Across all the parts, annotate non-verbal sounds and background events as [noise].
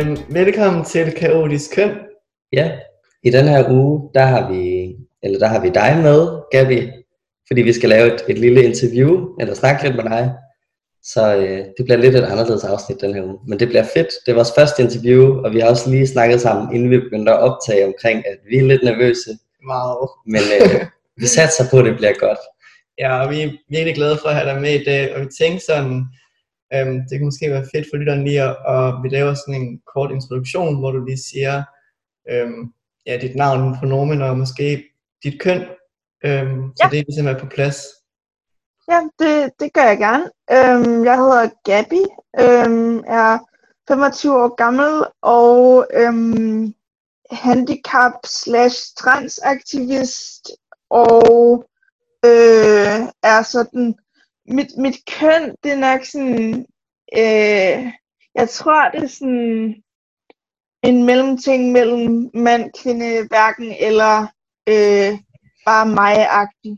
Øhm, velkommen til Kaotisk Køn. Ja, i den her uge, der har vi, eller der har vi dig med, Gabi, fordi vi skal lave et, et lille interview, eller snakke lidt med dig. Så øh, det bliver lidt et anderledes afsnit den her uge. Men det bliver fedt. Det er vores første interview, og vi har også lige snakket sammen, inden vi begyndte at optage omkring, at vi er lidt nervøse. Wow. Men øh, vi satser på, at det bliver godt. Ja, og vi er virkelig glade for at have dig med i dag, og vi tænkte sådan, øhm, det kan måske være fedt for lytteren lige at, vi laver sådan en kort introduktion, hvor du lige siger, øhm, ja, dit navn, pronomen og måske dit køn, øhm, så Ja. det er ligesom er på plads. Ja, det, det gør jeg gerne. Øhm, jeg hedder Gabi, øhm, er 25 år gammel og øhm, handicap slash transaktivist og øh, er sådan, mit, mit køn, det er nok sådan, øh, jeg tror det er sådan en mellemting mellem mand, kvinde, hverken eller øh, bare mig-agtig.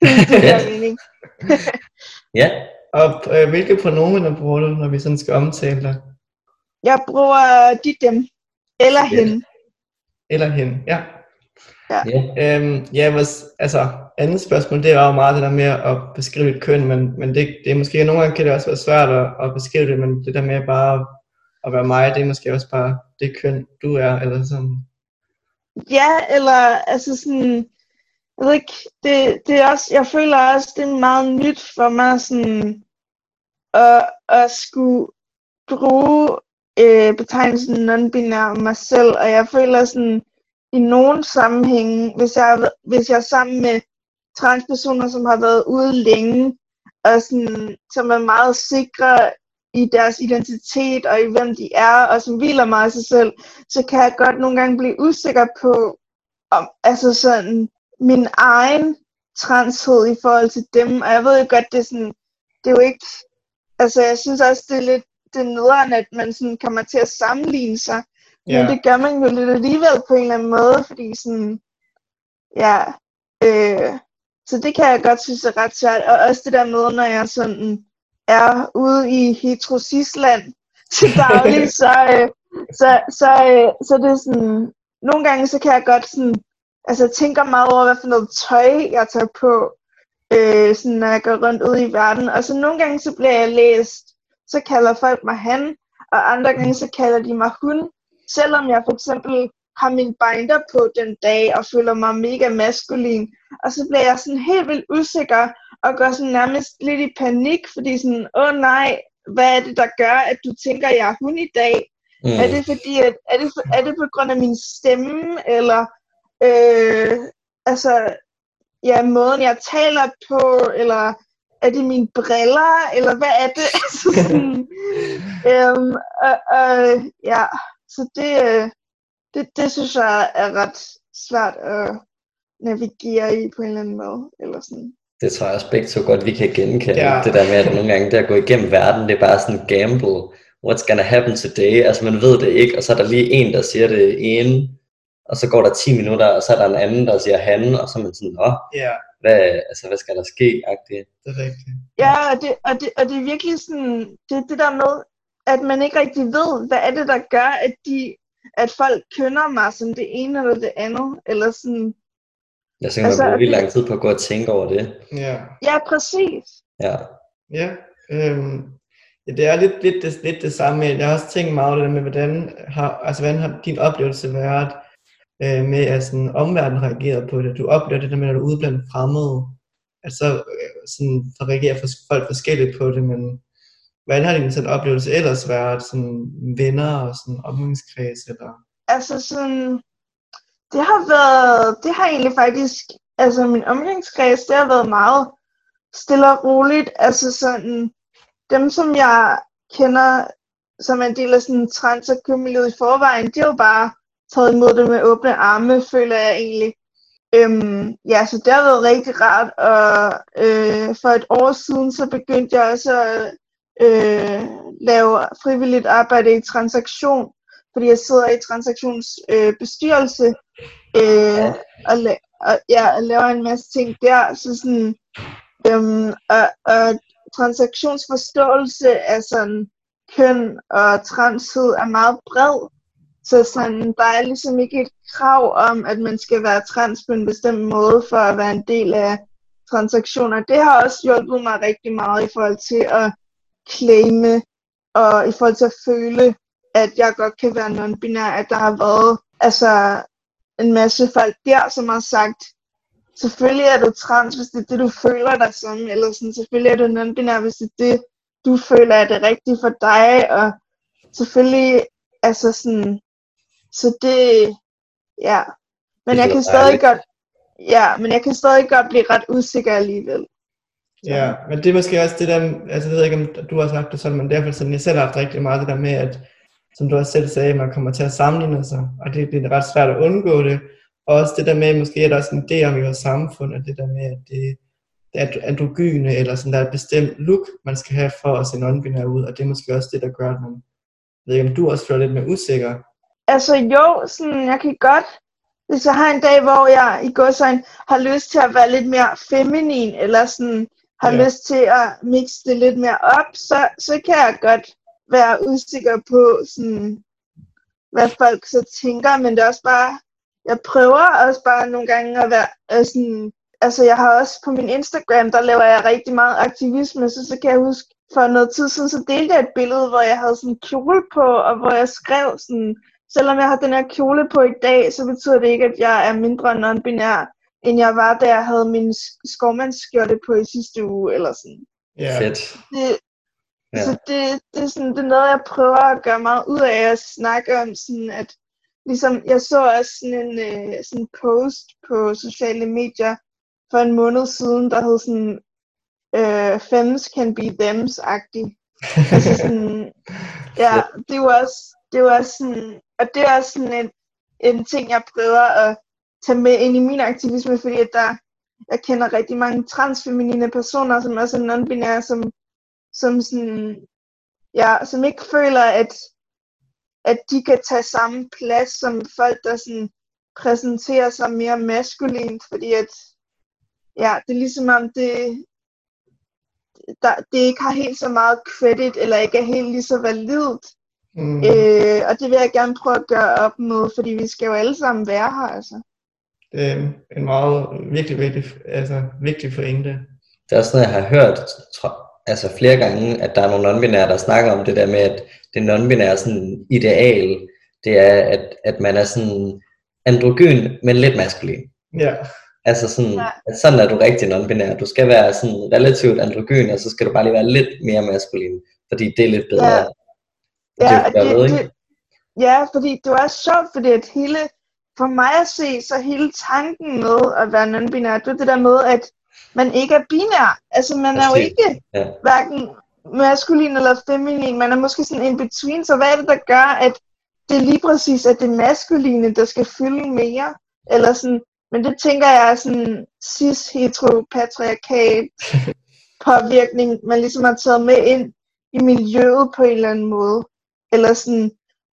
[laughs] det giver [laughs] mening. Ja, Og øh, hvilke pronomener bruger du, når vi sådan skal omtale dig? Jeg bruger de dem. Eller Fedt. hende. Eller hende, ja. ja. Øhm, ja, hvis, altså, andet spørgsmål, det er jo meget det der med at beskrive et køn, men, men det, det er måske, nogle gange kan det også være svært at, at beskrive det, men det der med bare at være mig, det er måske også bare det køn, du er, eller sådan. Ja, eller altså sådan, jeg ved ikke, det, det er også, jeg føler også, det er meget nyt for mig sådan, at, at skulle bruge øh, betegnelsen non-binær om mig selv, og jeg føler sådan, i nogen sammenhænge, hvis jeg, hvis jeg er sammen med transpersoner, som har været ude længe, og sådan, som er meget sikre i deres identitet og i hvem de er, og som hviler meget i sig selv, så kan jeg godt nogle gange blive usikker på, om, altså sådan, min egen transhed i forhold til dem, og jeg ved jo godt, det er sådan, det er jo ikke, altså jeg synes også, det er lidt det er nederen, at man sådan kommer til at sammenligne sig, men det gør man jo lidt alligevel på en eller anden måde, fordi sådan, ja, øh, så det kan jeg godt synes er ret svært, og også det der med, når jeg sådan er ude i heterosisland til [laughs] daglig, så, øh, så, så, øh, så det er sådan, nogle gange så kan jeg godt sådan, altså jeg tænker meget over, hvad for noget tøj jeg tager på, øh, sådan, når jeg går rundt ude i verden, og så nogle gange så bliver jeg læst, så kalder folk mig han, og andre gange så kalder de mig hun, selvom jeg for eksempel har min binder på den dag, og føler mig mega maskulin, og så bliver jeg sådan helt vildt usikker, og går sådan nærmest lidt i panik, fordi sådan, åh oh, nej, hvad er det, der gør, at du tænker, at jeg er hun i dag? Mm. Er det fordi, at, er, det, for- er det på grund af min stemme, eller øh, altså, ja, måden jeg taler på, eller er det mine briller, eller hvad er det? altså, [laughs] sådan, [laughs] øhm, øh, øh, ja, så det, øh, det, det synes jeg er ret svært at navigere i på en eller anden måde, eller sådan. Det tror jeg også begge to godt, vi kan genkende. Ja. Det der med, at nogle gange det at gå igennem verden, det er bare sådan en gamble. What's gonna happen today? Altså man ved det ikke, og så er der lige en, der siger det ene, og så går der 10 minutter, og så er der en anden, der siger han, og så er man sådan, åh, ja, hvad, altså, hvad skal der ske? -agtigt. det er rigtigt. Ja, og det, og det, og det er virkelig sådan, det, det der med, at man ikke rigtig ved, hvad er det, der gør, at, de, at folk kønner mig som det ene eller det andet, eller sådan, Jeg synes, Altså, man bruger lang tid på at gå og tænke over det. Ja. ja, præcis. Ja. Ja, øhm, ja, det er lidt, lidt, det, lidt det samme. Jeg har også tænkt meget over det der med, hvordan har, altså, hvordan har din oplevelse været øh, med, at sådan, omverdenen reagerer på det. Du oplever det der med, når du er ude blandt fremmede, at så øh, sådan, så reagerer folk forskelligt på det, men hvordan har din sådan, oplevelse ellers været? Sådan, venner og sådan, omgangskreds? Eller? Altså sådan, det har været, det har egentlig faktisk, altså min omgangskreds, det har været meget stille og roligt. Altså sådan, dem som jeg kender, som er en del af sådan trans- og købmiljøet i forvejen, de har jo bare taget imod det med åbne arme, føler jeg egentlig. Øhm, ja, så det har været rigtig rart, og øh, for et år siden, så begyndte jeg også at øh, lave frivilligt arbejde i transaktion, fordi jeg sidder i transaktions øh, bestyrelse, øh, og, la- og, ja, og laver en masse ting der, så sådan, øhm, og, og transaktionsforståelse er sådan køn og transhed er meget bred. Så sådan, der er ligesom ikke et krav om, at man skal være trans på en bestemt måde for at være en del af transaktioner. Det har også hjulpet mig rigtig meget i forhold til at claime og i forhold til at føle, at jeg godt kan være non-binær, at der har været altså, en masse folk der, som har sagt, selvfølgelig er du trans, hvis det er det, du føler dig som, eller sådan, selvfølgelig er du non-binær, hvis det er det, du føler er det rigtige for dig, og selvfølgelig, altså sådan, så det, ja, men Det jeg kan stadig dejligt. godt, ja, men jeg kan stadig godt blive ret usikker alligevel. Ja, men det er måske også det der, altså jeg ved ikke, om du har sagt det sådan, men derfor sådan, jeg selv har haft rigtig meget det der med, at som du også selv sagde, man kommer til at sammenligne sig, og det bliver ret svært at undgå det. Og også det der med, måske er der også en idé om i vores samfund, at det der med, at det, er androgyne, eller sådan, der er et bestemt look, man skal have for at se non-binær ud, og det er måske også det, der gør, at man, jeg ved ikke, om du også føler lidt mere usikker. Altså jo, sådan, jeg kan godt, hvis jeg har en dag, hvor jeg i går sådan, har lyst til at være lidt mere feminin, eller sådan, har Ja. lyst til at mixe det lidt mere op, så, så kan jeg godt være usikker på, sådan, hvad folk så tænker, men det er også bare, jeg prøver også bare nogle gange at være øh, sådan, altså jeg har også på min Instagram, der laver jeg rigtig meget aktivisme, så så kan jeg huske, for noget tid siden, så delte jeg et billede, hvor jeg havde sådan en kjole på, og hvor jeg skrev sådan, selvom jeg har den her kjole på i dag, så betyder det ikke, at jeg er mindre non-binær, end jeg var, da jeg havde min sk- skovmandsskjorte på i sidste uge, eller sådan. Ja, Fedt. Det, Ja. Så det, det, er sådan, det er noget, jeg prøver at gøre meget ud af at snakke om, sådan at ligesom, jeg så også sådan en øh, sådan post på sociale medier for en måned siden, der hed sådan, øh, femmes can be thems-agtig. [laughs] altså sådan, ja, det var også, det var sådan, og det er også sådan en, en ting, jeg prøver at tage med ind i min aktivisme, fordi at der, jeg kender rigtig mange transfeminine personer, som også er non-binære, som, som sådan, ja, som ikke føler, at, at de kan tage samme plads som folk, der sådan præsenterer sig mere maskulint, fordi at, ja, det er ligesom om det, der, det ikke har helt så meget credit, eller ikke er helt lige så validt. mm, Øh, og det vil jeg gerne prøve at gøre op med, fordi vi skal jo alle sammen være her, altså. Det er en meget virkelig, virkelig, altså, vigtig pointe. Det er også noget, jeg har hørt altså flere gange, at der er nogle non-binære, der snakker om det der med, at det non-binære sådan ideal, det er, at, at man er sådan androgyn, men lidt maskulin. Ja, Altså sådan, Ja. at sådan er du rigtig non-binær. Du skal være sådan relativt androgyn, og så skal du bare lige være lidt mere maskulin, fordi det er lidt bedre. Ja. Og det er Ja, det, ikke? det, ja, fordi det var sjovt, fordi at hele, for mig at se, så hele tanken med at være non-binær, det er det der med, at man ikke er binær. Altså man er jo ikke Ja. hverken maskulin eller feminin, man er måske sådan in between, så hvad er det, der gør, at det lige præcis er det maskuline, der skal fylde mere? Eller sådan, men det tænker jeg er sådan cis heteropatriarkat [laughs] påvirkning, man ligesom har taget med ind i miljøet på en eller anden måde. Eller sådan,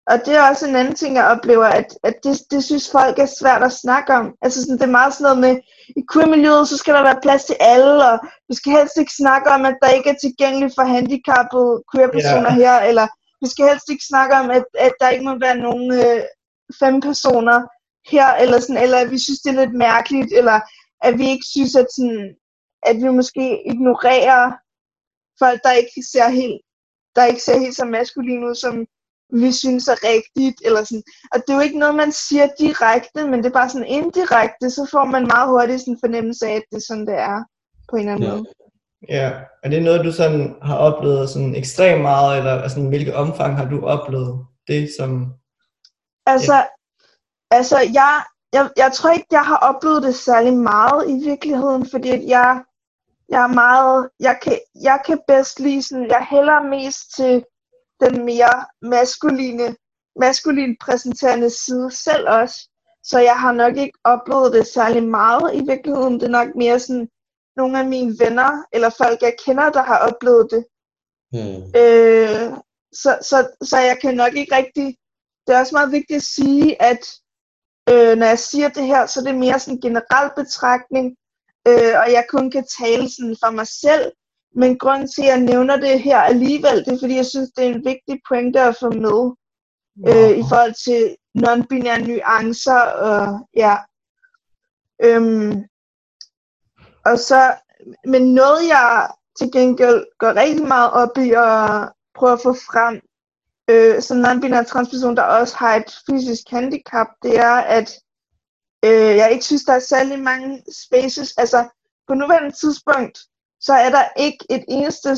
og det er også en anden ting, jeg oplever, at, at det, det synes folk er svært at snakke om. Altså sådan, det er meget sådan noget med, i queer-miljøet, så skal der være plads til alle, og vi skal helst ikke snakke om, at der ikke er tilgængeligt for handicappede queer-personer Ja. her, eller vi skal helst ikke snakke om, at, at der ikke må være nogen øh, fem personer her, eller sådan, eller at vi synes, det er lidt mærkeligt, eller at vi ikke synes, at, sådan, at vi måske ignorerer folk, der ikke ser helt, der ikke ser helt så maskulin ud, som vi synes er rigtigt, eller sådan. Og det er jo ikke noget, man siger direkte, men det er bare sådan indirekte, så får man meget hurtigt sådan en fornemmelse af, at det er sådan, det er, på en eller anden Ja. måde. ja. Er det noget, du sådan har oplevet sådan ekstremt meget, eller altså, hvilket omfang har du oplevet det som... Altså, altså jeg, jeg, jeg tror ikke, jeg har oplevet det særlig meget i virkeligheden, fordi at jeg, jeg er meget, jeg kan, jeg kan bedst lide sådan, jeg hælder mest til den mere maskuline, maskulin præsenterende side selv også. Så jeg har nok ikke oplevet det særlig meget i virkeligheden. Det er nok mere sådan nogle af mine venner, eller folk jeg kender, der har oplevet det. Hmm. Øh, så, så, så jeg kan nok ikke rigtig... Det er også meget vigtigt at sige, at øh, når jeg siger det her, så er det mere sådan en generel betragtning, øh, og jeg kun kan tale sådan for mig selv. Men grunden til, at jeg nævner det her alligevel, det er, fordi jeg synes, det er en vigtig pointe at få med øh, i forhold til non-binære nuancer. Og, ja. øhm, og så, men noget jeg til gengæld går rigtig meget op i at prøve at få frem, øh, som non-binær transperson, der også har et fysisk handicap, det er, at øh, jeg ikke synes, der er særlig mange spaces. Altså, på nuværende tidspunkt, så er der ikke et eneste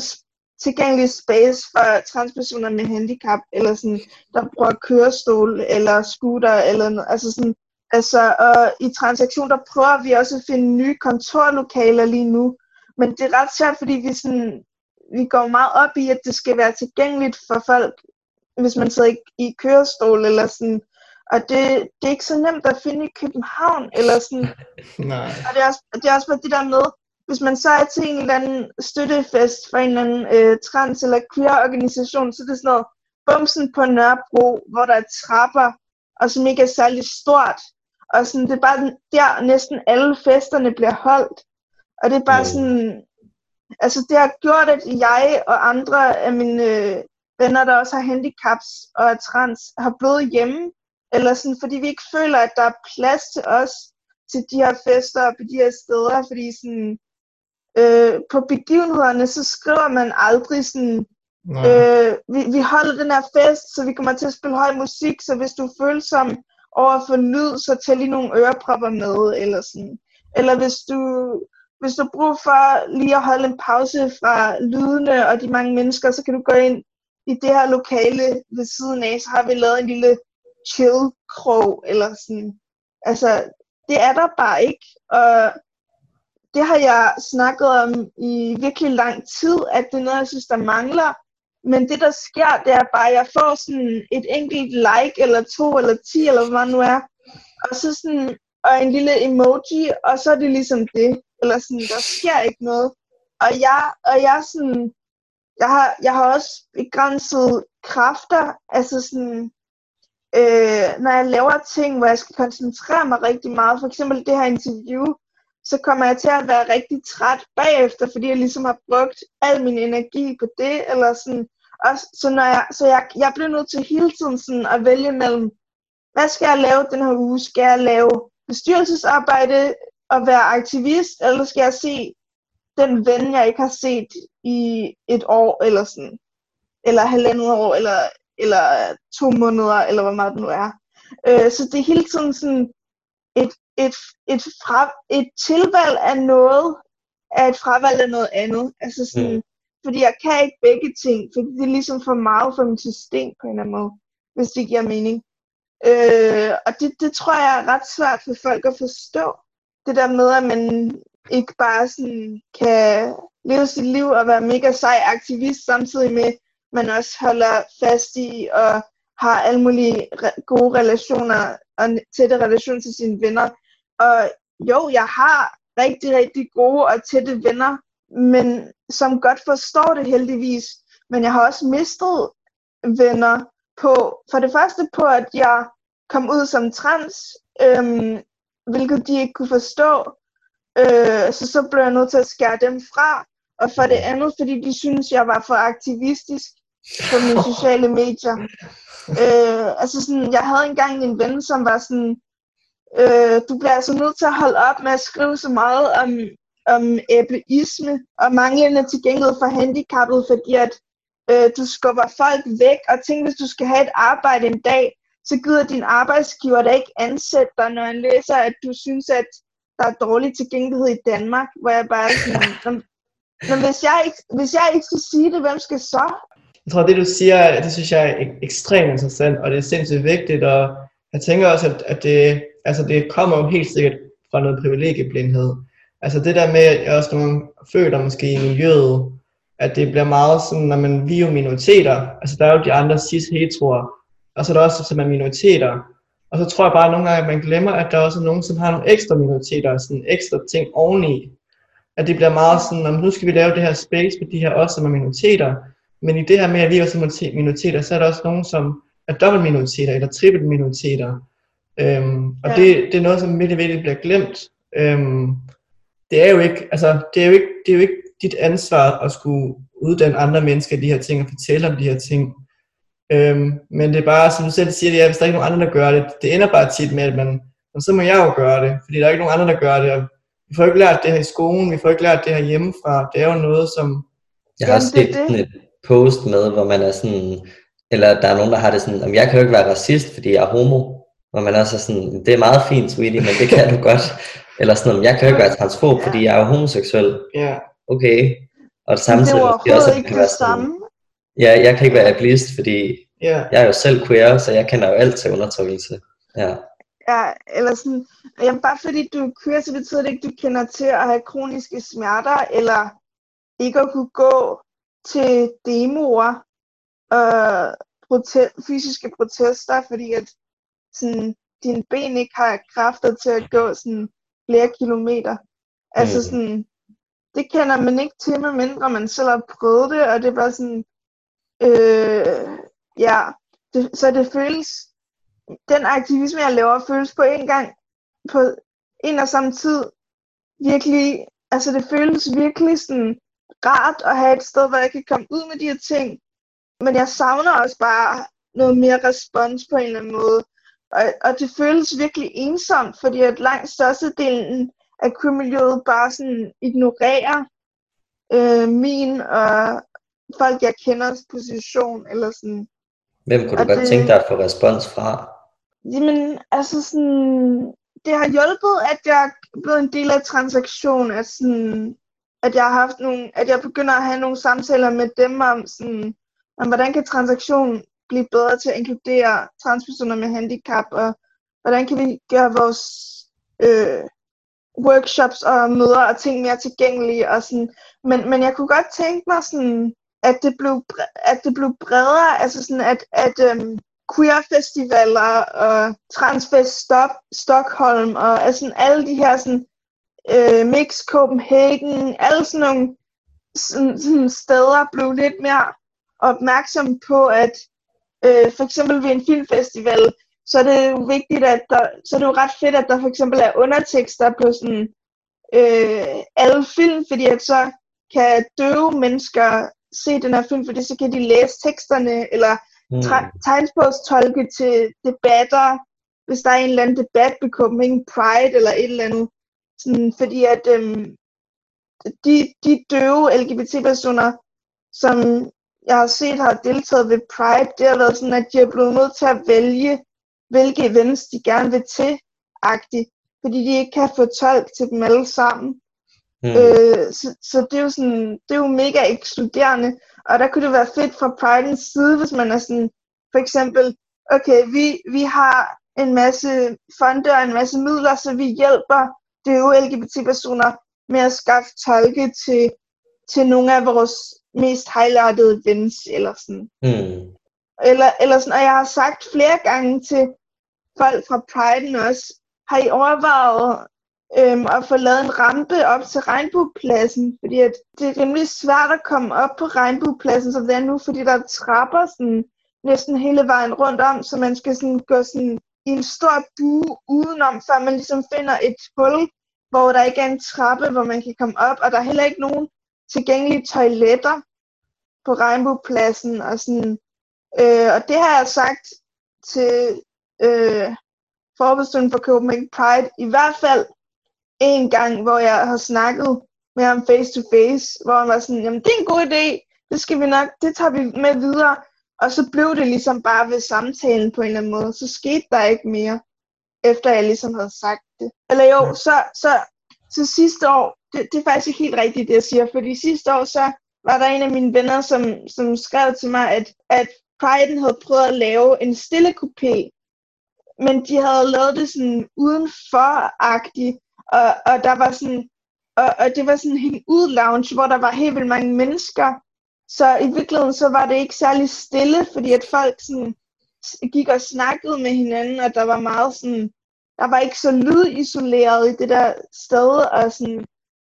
tilgængeligt space for transpersoner med handicap, eller sådan, der bruger kørestol, eller scooter, eller noget. Altså, sådan, altså, og i transaktion, der prøver vi også at finde nye kontorlokaler lige nu, men det er ret svært, fordi vi, sådan, vi går meget op i, at det skal være tilgængeligt for folk, hvis man sidder i, i kørestol, eller sådan, og det, det er ikke så nemt at finde i København, eller sådan. [laughs] Nej. Og det er, også, det er også bare det der med, hvis man så er til en eller anden støttefest for en eller anden øh, trans- eller queer-organisation, så er det sådan noget bumsen på Nørrebro, hvor der er trapper, og som ikke er særlig stort. Og sådan, det er bare der, næsten alle festerne bliver holdt. Og det er bare mm. sådan, altså det har gjort, at jeg og andre af mine øh, venner, der også har handicaps og er trans, har blevet hjemme. Eller sådan, fordi vi ikke føler, at der er plads til os til de her fester og på de her steder, fordi sådan, øh, på begivenhederne, så skriver man aldrig sådan, øh, vi, vi holder den her fest, så vi kommer til at spille høj musik, så hvis du er følsom over for lyd, så tag lige nogle ørepropper med, eller sådan. Eller hvis du, hvis du bruger for lige at holde en pause fra lydene og de mange mennesker, så kan du gå ind i det her lokale ved siden af, så har vi lavet en lille chill-krog, eller sådan. Altså, det er der bare ikke, og det har jeg snakket om i virkelig lang tid, at det er noget, jeg synes, der mangler. Men det, der sker, det er bare, at jeg får sådan et enkelt like, eller to, eller ti, eller hvad nu er. Og så sådan, og en lille emoji, og så er det ligesom det. Eller sådan, der sker ikke noget. Og jeg, og jeg sådan, jeg har, jeg har også begrænset kræfter, altså sådan, øh, når jeg laver ting, hvor jeg skal koncentrere mig rigtig meget, for eksempel det her interview, så kommer jeg til at være rigtig træt bagefter, fordi jeg ligesom har brugt al min energi på det, eller sådan. Og så når jeg, så jeg, jeg bliver nødt til hele tiden sådan at vælge mellem, hvad skal jeg lave den her uge? Skal jeg lave bestyrelsesarbejde og være aktivist, eller skal jeg se den ven, jeg ikke har set i et år, eller sådan, eller halvandet år, eller, eller to måneder, eller hvor meget det nu er. Øh, så det er hele tiden sådan et, et, fra, et tilvalg af noget, er et fravalg af noget andet. Altså sådan, mm. Fordi jeg kan ikke begge ting, fordi det er ligesom for meget for mit system på en eller anden måde, hvis det giver mening. Øh, og det, det tror jeg er ret svært for folk at forstå. Det der med, at man ikke bare sådan kan leve sit liv og være mega sej aktivist, samtidig med, at man også holder fast i og har alle mulige re- gode relationer og tætte relationer til sine venner. Og jo, jeg har rigtig, rigtig gode og tætte venner, men som godt forstår det heldigvis. Men jeg har også mistet venner på, for det første på, at jeg kom ud som trans, øhm, hvilket de ikke kunne forstå. Øh, så så blev jeg nødt til at skære dem fra. Og for det andet, fordi de synes jeg var for aktivistisk på mine sociale medier. Øh, altså sådan, jeg havde engang en ven, som var sådan, øh, du bliver altså nødt til at holde op med at skrive så meget om, om ableisme og manglende tilgængelighed for handicappede, fordi at øh, du skubber folk væk, og tænk, hvis du skal have et arbejde en dag, så gider din arbejdsgiver da ikke ansætte dig, når han læser, at du synes, at der er dårlig tilgængelighed i Danmark, hvor jeg bare sådan, men hvis jeg, ikke, hvis jeg ikke skal sige det, hvem skal så? Jeg tror, det du siger, det synes jeg er ekstremt interessant, og det er sindssygt vigtigt, og jeg tænker også, at, at det, altså det kommer jo helt sikkert fra noget privilegieblindhed. Altså det der med, at jeg også nogle føler måske i miljøet, at det bliver meget sådan, når man, vi er jo minoriteter, altså der er jo de andre cis heteroer, og så er der også som er minoriteter. Og så tror jeg bare nogle gange, at man glemmer, at der også er nogen, som har nogle ekstra minoriteter, sådan ekstra ting oveni. At det bliver meget sådan, at nu skal vi lave det her space for de her også, som er minoriteter. Men i det her med, at vi også er minoriteter, så er der også nogen, som er dobbelt minoriteter eller trippelt minoriteter. Øhm, og ja. det, det er noget, som virkelig, virkelig bliver glemt. Øhm, det er jo ikke, altså, det er jo ikke, det er jo ikke dit ansvar at skulle uddanne andre mennesker i de her ting og fortælle om de her ting. Øhm, men det er bare, som du selv siger, det er, hvis der er ikke nogen andre, der gør det, det ender bare tit med, at man, så må jeg jo gøre det, fordi der er ikke nogen andre, der gør det. Og vi får ikke lært det her i skolen, vi får ikke lært det her hjemmefra. Det er jo noget, som... Jeg har også set sådan et post med, hvor man er sådan, eller der er nogen, der har det sådan, at jeg kan jo ikke være racist, fordi jeg er homo. Hvor man også er sådan, det er meget fint, sweetie, men det kan du godt. Eller sådan, jeg kan jo ikke være transfob, fordi jeg er homoseksuel. Ja. Okay. Og samtidig det er også, ikke det samme. Ja, jeg kan ikke være ablist, fordi ja. jeg er jo selv queer, så jeg kender jo alt til undertrykkelse. Ja. Ja, eller sådan, jamen bare fordi du er queer, så betyder det ikke, at du kender til at have kroniske smerter, eller ikke at kunne gå til demoer, øh, prote- fysiske protester, fordi at sådan, dine ben ikke har kræfter til at gå sådan flere kilometer. Altså mm. sådan, det kender man ikke til, medmindre man selv har prøvet det, og det bare sådan, øh, ja, det, så det føles, den aktivisme, jeg laver, føles på en gang, på en og samme tid, virkelig, altså det føles virkelig sådan rart at have et sted, hvor jeg kan komme ud med de her ting, men jeg savner også bare noget mere respons på en eller anden måde. Og, og det føles virkelig ensomt, fordi at langt størstedelen af queer bare sådan ignorerer øh, min og folk, jeg kenders position, eller sådan. Hvem kunne du godt det, tænke dig at få respons fra? Jamen, altså sådan, det har hjulpet, at jeg er blevet en del af transaktion, at, sådan, at jeg har haft nogle, at jeg begynder at have nogle samtaler med dem om sådan, om hvordan kan transaktion blive bedre til at inkludere transpersoner med handicap, og hvordan kan vi gøre vores øh, workshops og møder og ting mere tilgængelige. Og sådan. Men, men jeg kunne godt tænke mig, sådan, at, det blev, at det blev bredere, altså sådan, at, at øhm, queer-festivaler og Transfest Stop, Stockholm og altså alle de her sådan, øh, Mix Copenhagen, alle sådan nogle sådan, sådan steder blev lidt mere opmærksom på, at øh, for eksempel ved en filmfestival, så er det jo vigtigt, at der, så er det jo ret fedt, at der for eksempel er undertekster på sådan øh, alle film, fordi at så kan døve mennesker se den her film, fordi så kan de læse teksterne, eller mm. tegnsprogstolke til debatter, hvis der er en eller anden debat på Copenhagen Pride, eller et eller andet. Sådan, fordi at øhm, de, de døve LGBT-personer, som jeg har set har deltaget ved Pride, det har været sådan, at de er blevet nødt til at vælge, hvilke events de gerne vil til, agtigt, fordi de ikke kan få tolk til dem alle sammen. Mm. Øh, så, så det er jo sådan, det er jo mega ekskluderende, og der kunne det være fedt fra Pride'ens side, hvis man er sådan, for eksempel, okay, vi, vi har en masse fonde og en masse midler, så vi hjælper døve LGBT-personer med at skaffe tolke til, til nogle af vores mest highlightede events, eller sådan. Mm. Eller, eller sådan, og jeg har sagt flere gange til folk fra Pride'en også, har I overvejet øhm, at få lavet en rampe op til regnbuepladsen, fordi at det er rimelig svært at komme op på regnbuepladsen, som det er nu, fordi der er trapper sådan, næsten hele vejen rundt om, så man skal sådan gå sådan i en stor bue udenom, før man ligesom finder et hul, hvor der ikke er en trappe, hvor man kan komme op, og der er heller ikke nogen tilgængelige toiletter på regnbuepladsen, og sådan, øh, og det har jeg sagt til øh, forbudstuen for Copenhagen Pride, i hvert fald en gang, hvor jeg har snakket med ham face to face, hvor han var sådan, jamen det er en god idé, det skal vi nok, det tager vi med videre. Og så blev det ligesom bare ved samtalen på en eller anden måde. Så skete der ikke mere, efter jeg ligesom havde sagt det. Eller jo, så, så, så sidste år, det, det er faktisk ikke helt rigtigt, det jeg siger, fordi sidste år, så var der en af mine venner, som, som skrev til mig, at, at Pride'en havde prøvet at lave en stille kupé, men de havde lavet det sådan udenfor-agtigt, og, og der var sådan, og, og det var sådan en ud lounge, hvor der var helt vildt mange mennesker. Så i virkeligheden så var det ikke særlig stille, fordi at folk sådan gik og snakkede med hinanden, og der var meget sådan, der var ikke så lydisoleret i det der sted, og sådan,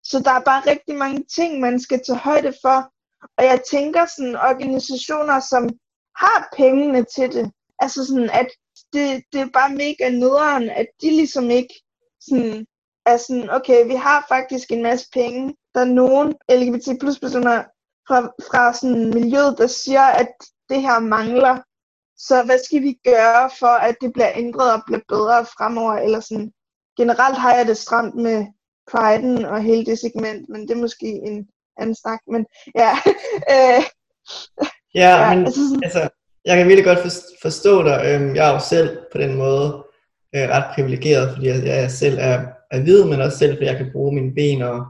så der er bare rigtig mange ting, man skal tage højde for. Og jeg tænker sådan organisationer, som har pengene til det, altså sådan, at det, det er bare mega nederen, at de ligesom ikke sådan er sådan, okay, vi har faktisk en masse penge, der er nogen LGBT plus personer fra, fra sådan miljøet, der siger, at det her mangler. Så hvad skal vi gøre for, at det bliver ændret og bliver bedre fremover? Eller sådan, generelt har jeg det stramt med priden og hele det segment, men det er måske en anden snak. Men ja, [laughs] øh, ja, ja men altså, altså, jeg kan virkelig godt forstå dig. Øhm, jeg er jo selv på den måde øh, ret privilegeret, fordi jeg, selv er, er hvid, men også selv fordi jeg kan bruge mine ben og,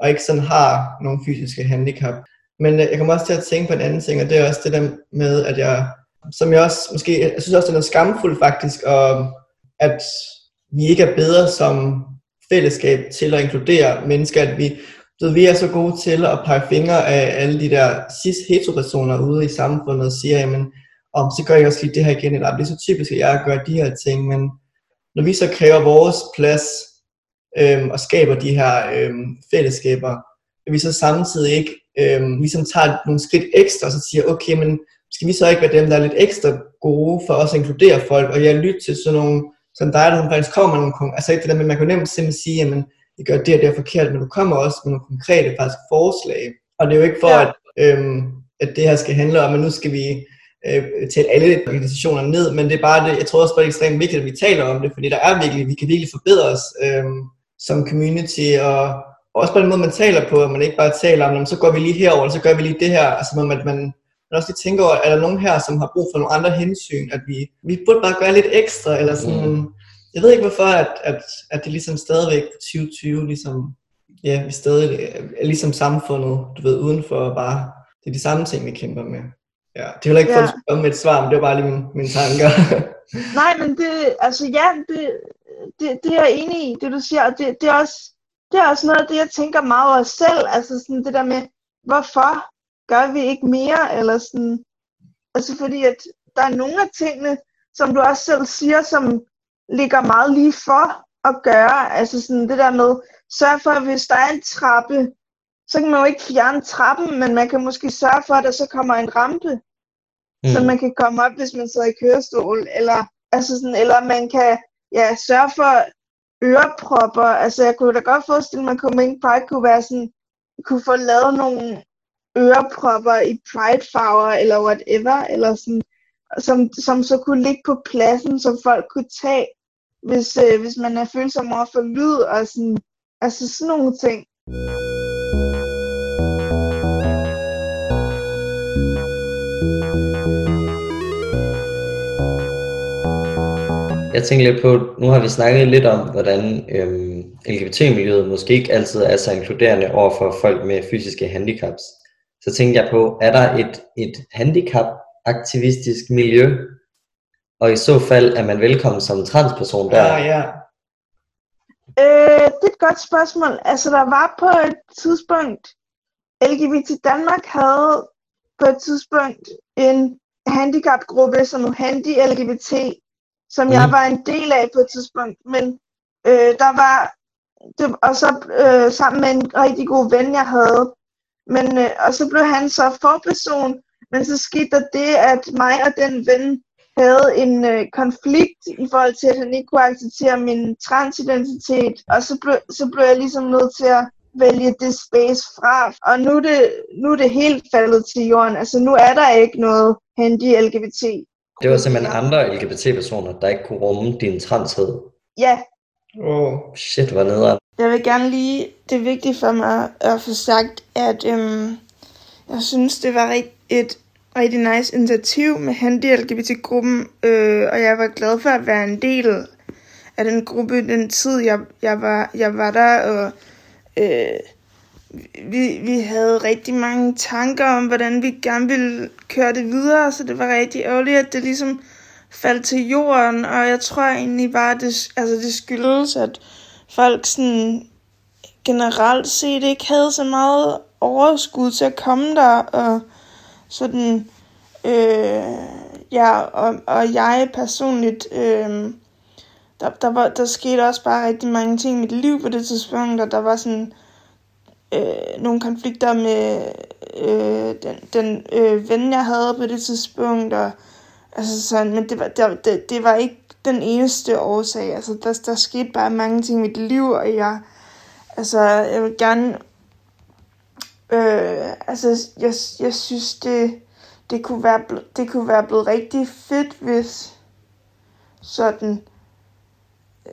og ikke sådan har nogle fysiske handicap. Men øh, jeg kommer også til at tænke på en anden ting, og det er også det der med, at jeg, som jeg også måske, jeg synes også, det er noget skamfuldt faktisk, og at vi ikke er bedre som fællesskab til at inkludere mennesker, at vi, så vi er så gode til at pege fingre af alle de der cis heteropersoner ude i samfundet og siger, jamen, om så gør jeg også lige det her igen, eller det er så typisk, at jeg gør de her ting, men når vi så kræver vores plads øhm, og skaber de her øhm, fællesskaber, at vi så samtidig ikke øhm, ligesom tager nogle skridt ekstra og så siger, okay, men skal vi så ikke være dem, der er lidt ekstra gode for os at inkludere folk, og jeg lytter til sådan nogle, som dig, der faktisk kommer med nogle, altså ikke det der med, man kan nemt simpelthen sige, jamen, det gør det og det er forkert, men du kommer også med nogle konkrete faktisk forslag, og det er jo ikke for, ja. at, øhm, at det her skal handle om, at nu skal vi øh, tælle alle organisationer ned, men det er bare det, jeg tror også bare, det er ekstremt vigtigt, at vi taler om det, fordi der er virkelig, vi kan virkelig forbedre os øh, som community, og også på den måde, man taler på, at man ikke bare taler om, så går vi lige herover, så gør vi lige det her, altså man, man, man også lige tænker over, er der nogen her, som har brug for nogle andre hensyn, at vi, vi burde bare gøre lidt ekstra, eller sådan, mm. jeg ved ikke hvorfor, at, at, at det ligesom stadigvæk på 2020, ligesom, ja, vi stadig er ligesom samfundet, du ved, uden for bare, det er de samme ting, vi kæmper med. Ja, det er heller ikke for ja. at komme med et svar, men det var bare lige mine, mine tanker. [laughs] Nej, men det, altså ja, det, det, det er jeg enig i, det du siger, og det, det, er også, det er også noget af det, jeg tænker meget over selv, altså sådan det der med, hvorfor gør vi ikke mere, eller sådan, altså fordi at der er nogle af tingene, som du også selv siger, som ligger meget lige for at gøre, altså sådan det der med, sørg for, at hvis der er en trappe, så kan man jo ikke fjerne trappen, men man kan måske sørge for, at der så kommer en rampe, mm. så man kan komme op, hvis man sidder i kørestol, eller, altså sådan, eller man kan ja, sørge for ørepropper. Altså jeg kunne da godt forestille mig, at Coming Pride kunne være sådan, kunne få lavet nogle ørepropper i pridefarver eller whatever, eller sådan, som, som så kunne ligge på pladsen, som folk kunne tage, hvis, øh, hvis man er følsom over for lyd, og sådan, altså sådan nogle ting. Jeg tænker lidt på, nu har vi snakket lidt om, hvordan øhm, LGBT-miljøet måske ikke altid er så inkluderende over for folk med fysiske handicaps. Så tænkte jeg på, er der et, et handicap-aktivistisk miljø? Og i så fald er man velkommen som transperson der? Ja, ja. Øh, det er et godt spørgsmål. Altså, der var på et tidspunkt, LGBT Danmark havde på et tidspunkt en handicapgruppe, som Handy LGBT, som mm. jeg var en del af på et tidspunkt. Men øh, der var, det, og så øh, sammen med en rigtig god ven, jeg havde. Men, øh, og så blev han så forperson, men så skete der det, at mig og den ven havde en øh, konflikt i forhold til, at han ikke kunne acceptere min transidentitet. Og så blev, så blev jeg ligesom nødt til at vælge det space fra. Og nu er, det, nu er det helt faldet til jorden. Altså nu er der ikke noget handy LGBT det var simpelthen andre LGBT-personer, der ikke kunne rumme din transhed. Ja. Oh. Shit, hvor nederen. Jeg vil gerne lige, det er vigtigt for mig at få sagt, at øhm, jeg synes, det var et rigtig nice initiativ med Handy-LGBT-gruppen, øh, og jeg var glad for at være en del af den gruppe den tid, jeg, jeg, var, jeg var der, og øh, vi, vi havde rigtig mange tanker om, hvordan vi gerne ville køre det videre, så det var rigtig ærgerligt, at det ligesom faldt til jorden, og jeg tror egentlig bare, at det, altså det skyldes, at folk sådan generelt set ikke havde så meget overskud til at komme der, og sådan, øh, ja, og, og jeg personligt, øh, der, der, var, der skete også bare rigtig mange ting i mit liv på det tidspunkt, og der var sådan, øh, nogle konflikter med øh, den, den øh, ven, jeg havde på det tidspunkt. Og, altså sådan, men det var, det, det, det var ikke den eneste årsag. Altså, der, der skete bare mange ting i mit liv, og jeg, altså, jeg vil gerne Øh, altså, jeg, jeg synes, det, det, kunne være, det kunne være blevet rigtig fedt, hvis sådan... Øh,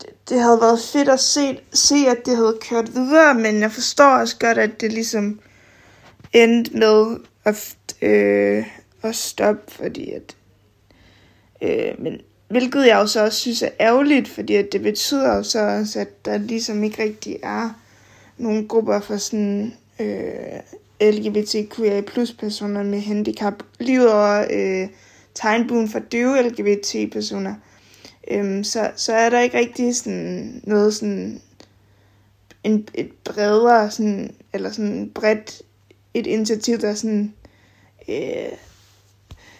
det, det havde været fedt at se, se, at det havde kørt videre, men jeg forstår også godt, at det ligesom endte med at, øh, at stoppe, fordi at... Øh, men, hvilket jeg jo så også synes er ærgerligt, fordi at det betyder jo så også, at der ligesom ikke rigtig er nogle grupper for sådan øh, LGBTQIA plus personer med handicap, lige over øh, tegnbuen for døve LGBT personer. Øhm, så, så er der ikke rigtig sådan noget sådan en, et bredere sådan, eller sådan bredt et initiativ, der sådan, øh,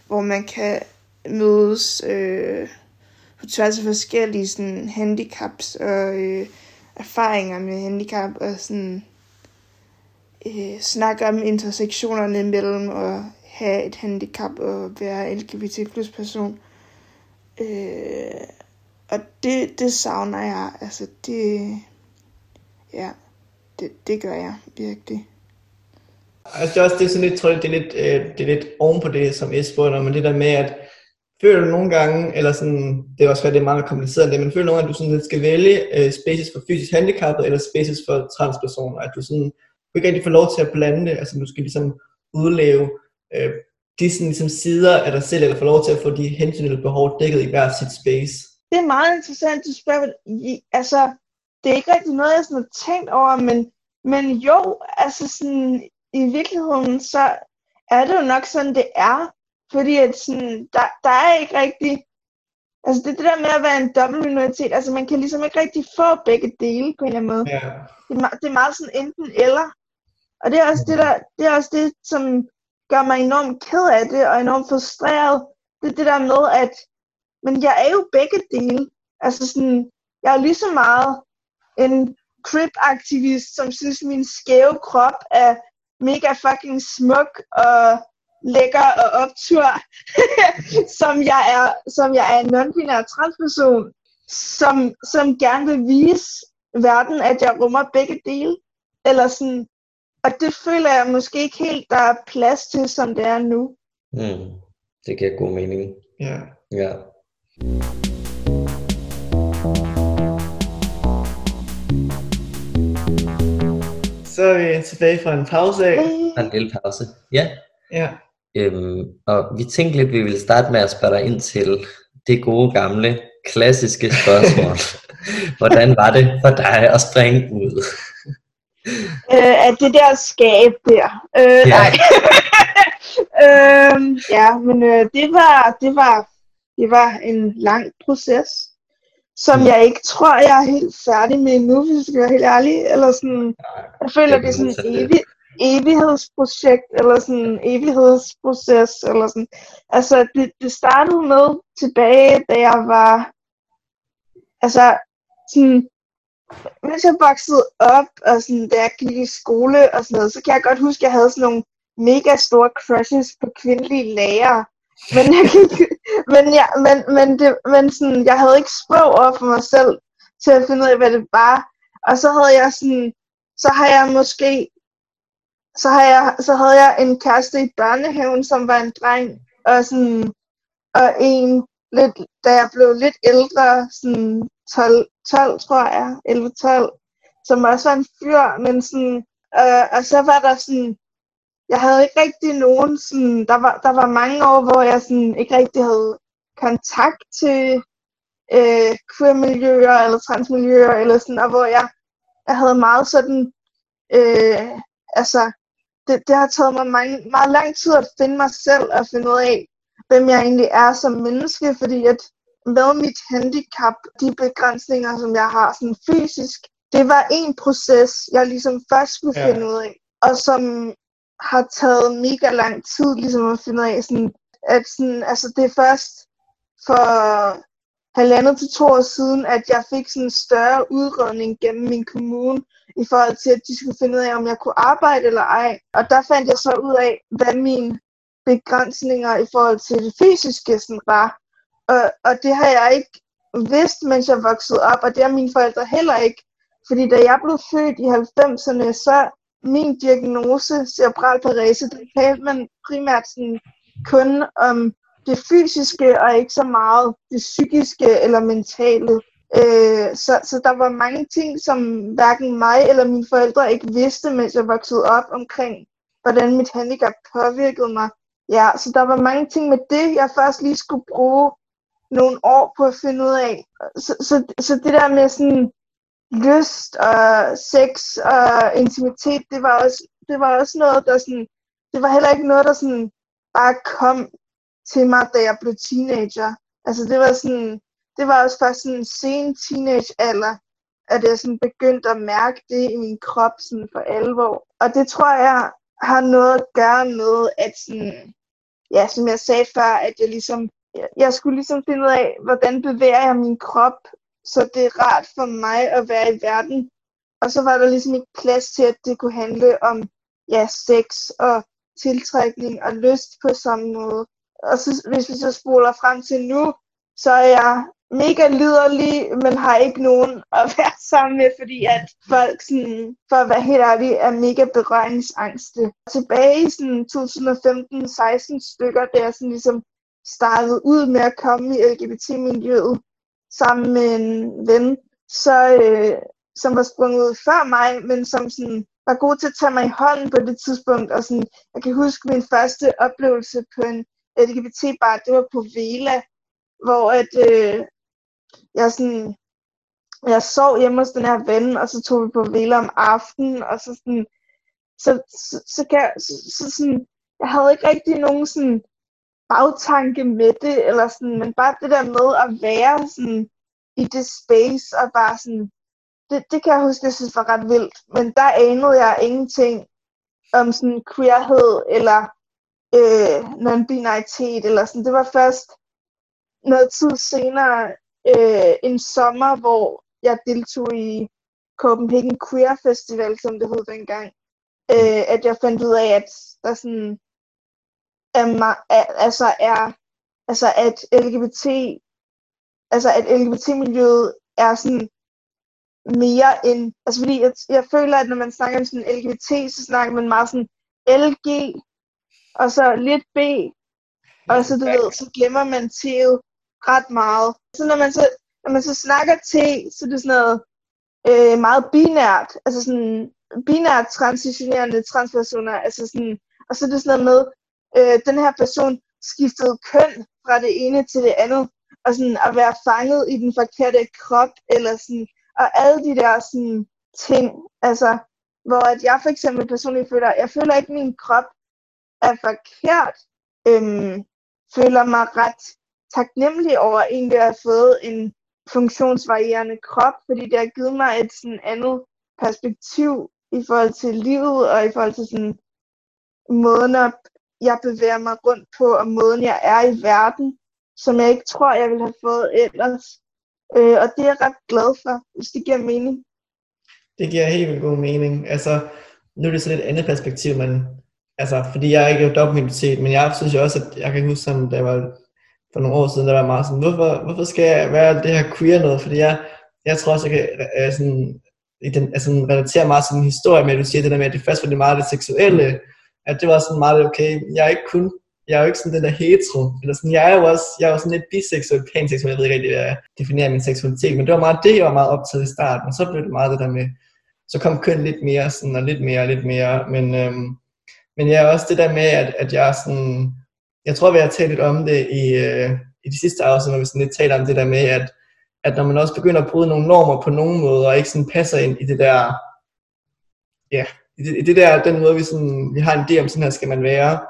hvor man kan mødes øh, på tværs af forskellige sådan, handicaps og øh, erfaringer med handicap og sådan øh, snakke om intersektionerne mellem at have et handicap og være LGBT plus person. Øh, og det, det savner jeg. Altså det, ja, det, det gør jeg virkelig. Altså det er også det er sådan lidt, tror jeg, det er lidt, øh, det er lidt oven på det, som jeg spurgte om, men det der med, at føler du nogle gange, eller sådan, det er også det er meget kompliceret det, men føler du nogle gange, at du sådan skal vælge øh, spaces for fysisk handicappet, eller spaces for transpersoner, at du sådan, du ikke rigtig får lov til at blande det, altså du skal ligesom udleve øh, de sådan, ligesom sider af dig selv, eller få lov til at få de hensyn eller behov dækket i hver sit space. Det er meget interessant, du spørger, altså, det er ikke rigtig noget, jeg sådan har tænkt over, men, men jo, altså sådan, i virkeligheden, så er det jo nok sådan, det er. Fordi at sådan, der, der er ikke rigtig... Altså det, det der med at være en dobbelt minoritet, altså man kan ligesom ikke rigtig få begge dele på en eller anden måde. Ja. Det, er, det er meget sådan enten eller. Og det er også det, der, det, er også det som gør mig enormt ked af det, og enormt frustreret. Det er det der med, at men jeg er jo begge dele. Altså sådan, jeg er lige så meget en crip-aktivist, som synes, min skæve krop er mega fucking smuk og lækker og optur, [laughs] som jeg er, som jeg er en non-binær transperson, som, som gerne vil vise verden, at jeg rummer begge dele. Eller sådan, og det føler jeg måske ikke helt, der er plads til, som det er nu. Mm, det giver god mening. Ja. Ja. Så er vi tilbage fra en pause af. En lille pause. Ja. Ja. Øhm, og vi tænkte lidt, at vi ville starte med at spørge dig ind til det gode gamle, klassiske spørgsmål. [laughs] Hvordan var det for dig at springe ud? Øh, at det der skab der. Øh, Ja. Nej. [laughs] øh, ja, men øh, det var, det var, det var en lang proces, som Mm. jeg ikke tror, jeg er helt færdig med endnu, hvis jeg skal være helt ærlig. Eller sådan, jeg føler, det det er sådan modsatte evighedsprojekt, eller sådan en evighedsproces, eller sådan. Altså, det, det startede med tilbage, da jeg var, altså, sådan, mens jeg voksede op, og sådan, da jeg gik i skole og sådan noget, så kan jeg godt huske, at jeg havde sådan nogle mega store crushes på kvindelige lærere. Men jeg, kan ikke, [laughs] men, jeg, men, men, det, men sådan, jeg havde ikke sprog over for mig selv til at finde ud af, hvad det var. Og så havde jeg sådan, så har jeg måske, så, har jeg, så havde jeg en kæreste i børnehaven, som var en dreng, og sådan, og en, lidt, da jeg blev lidt ældre, sådan 12, 12 tror jeg, 11-12, som også var en fyr, men sådan, øh, og så var der sådan, jeg havde ikke rigtig nogen sådan, der var, der var mange år, hvor jeg sådan ikke rigtig havde kontakt til øh, queer-miljøer eller transmiljøer, eller sådan, og hvor jeg, jeg havde meget sådan, øh, altså, det, det har taget mig mange, meget lang tid at finde mig selv og finde ud af, hvem jeg egentlig er som menneske, fordi at med mit handicap, de begrænsninger, som jeg har sådan fysisk, det var en proces, jeg ligesom først skulle Ja. finde ud af, og som har taget mega lang tid ligesom at finde ud af, sådan, at sådan, altså det er først for halvandet til to år siden, at jeg fik sådan en større udredning gennem min kommune, i forhold til, at de skulle finde ud af, om jeg kunne arbejde eller ej. Og der fandt jeg så ud af, hvad mine begrænsninger i forhold til det fysiske sådan var. Og, og det har jeg ikke vidst, mens jeg voksede op, og det har mine forældre heller ikke. Fordi da jeg blev født i 90'erne, så min diagnose, cerebral parese, der talte man primært sådan kun om det fysiske og ikke så meget det psykiske eller mentale. Øh, så, så der var mange ting, som hverken mig eller mine forældre ikke vidste, mens jeg voksede op omkring, hvordan mit handicap påvirkede mig. Ja, så der var mange ting med det, jeg først lige skulle bruge nogle år på at finde ud af. Så, så, så det der med sådan lyst og sex og intimitet, det var også, det var også noget, der sådan, det var heller ikke noget, der sådan bare kom til mig, da jeg blev teenager. Altså det var sådan, det var også først sådan sen sen teenagealder, at jeg sådan begyndte at mærke det i min krop sådan for alvor. Og det tror jeg har noget at gøre med, at sådan, ja, som jeg sagde før, at jeg ligesom, jeg skulle ligesom finde ud af, hvordan bevæger jeg min krop, så det er rart for mig at være i verden. Og så var der ligesom ikke plads til, at det kunne handle om ja, sex og tiltrækning og lyst på samme måde. Og så, hvis vi så spoler frem til nu, så er jeg mega liderlig, men har ikke nogen at [laughs] være sammen med, fordi at folk, sådan, for at være helt ærlig, er mega berøringsangste. Tilbage i sådan 2015-16 stykker, da jeg sådan ligesom startede ud med at komme i LGBT-miljøet sammen med en ven, så, øh, som var sprunget ud før mig, men som sådan var god til at tage mig i hånden på det tidspunkt. Og sådan, jeg kan huske min første oplevelse på en LGBT-bar, det var på Vela, hvor at, øh, jeg sådan, jeg sov hjemme hos den her ven, og så tog vi på Vela om aftenen, og så sådan, så, så, så, kan, så, så sådan, jeg havde ikke rigtig nogen sådan bagtanke med det, eller sådan, men bare det der med at være sådan i det space, og bare sådan, det, det kan jeg huske, jeg synes var ret vildt, men der anede jeg ingenting om sådan queerhed, eller øh, non-binaritet, eller sådan, det var først noget tid senere, øh, en sommer, hvor jeg deltog i Copenhagen Queer Festival, som det hed dengang, øh, at jeg fandt ud af, at der sådan er, er, altså er altså at LGBT altså at LGBT-miljøet er sådan mere end, altså fordi jeg, jeg føler, at når man snakker om sådan LGBT, så snakker man meget sådan LG, og så lidt B, og så du ved, så glemmer man til ret meget. Så når man så, når man så snakker til, så er det sådan noget øh, meget binært, altså sådan binært transitionerende transpersoner, altså sådan, og så er det sådan noget med, øh, den her person skiftede køn fra det ene til det andet, og sådan at være fanget i den forkerte krop, eller sådan, og alle de der sådan, ting, altså, hvor at jeg for eksempel personligt føler, jeg føler ikke, at min krop er forkert, øhm, føler mig ret taknemmelig over egentlig at have fået en funktionsvarierende krop, fordi det har givet mig et sådan andet perspektiv i forhold til livet og i forhold til sådan måden, jeg bevæger mig rundt på, og måden jeg er i verden, som jeg ikke tror, jeg ville have fået ellers. Øh, og det er jeg ret glad for, hvis det giver mening. Det giver helt vildt god mening. Altså, nu er det så lidt andet perspektiv, man altså, fordi jeg er ikke dobbeltminoritet, men jeg synes jo også, at jeg kan huske sådan, da jeg var for nogle år siden, der var meget sådan, hvorfor, hvorfor skal jeg være det her queer noget? Fordi jeg, jeg tror også, jeg kan øh, sådan, i den, altså, relatere meget til en historie med, at du siger det der med, at det først var det meget det seksuelle, at det var sådan meget okay, jeg er ikke kun, jeg er jo ikke sådan den der hetero, eller sådan, jeg er jo også, jeg er jo sådan lidt biseksuel, panseksuel, jeg ved ikke rigtig, hvad jeg definerer min seksualitet, men det var meget det, jeg var meget optaget i starten, og så blev det meget det der med, så kom køn lidt mere sådan, og lidt mere, og lidt mere, men, øhm, men jeg er også det der med, at, at jeg sådan, jeg tror, vi har talt lidt om det i, øh, i de sidste afsnit, når vi sådan lidt taler om det der med, at, at når man også begynder at bryde nogle normer på nogen måde, og ikke sådan passer ind i det der, ja, i det, i det der, den måde, vi, sådan, vi har en idé om, sådan her skal man være,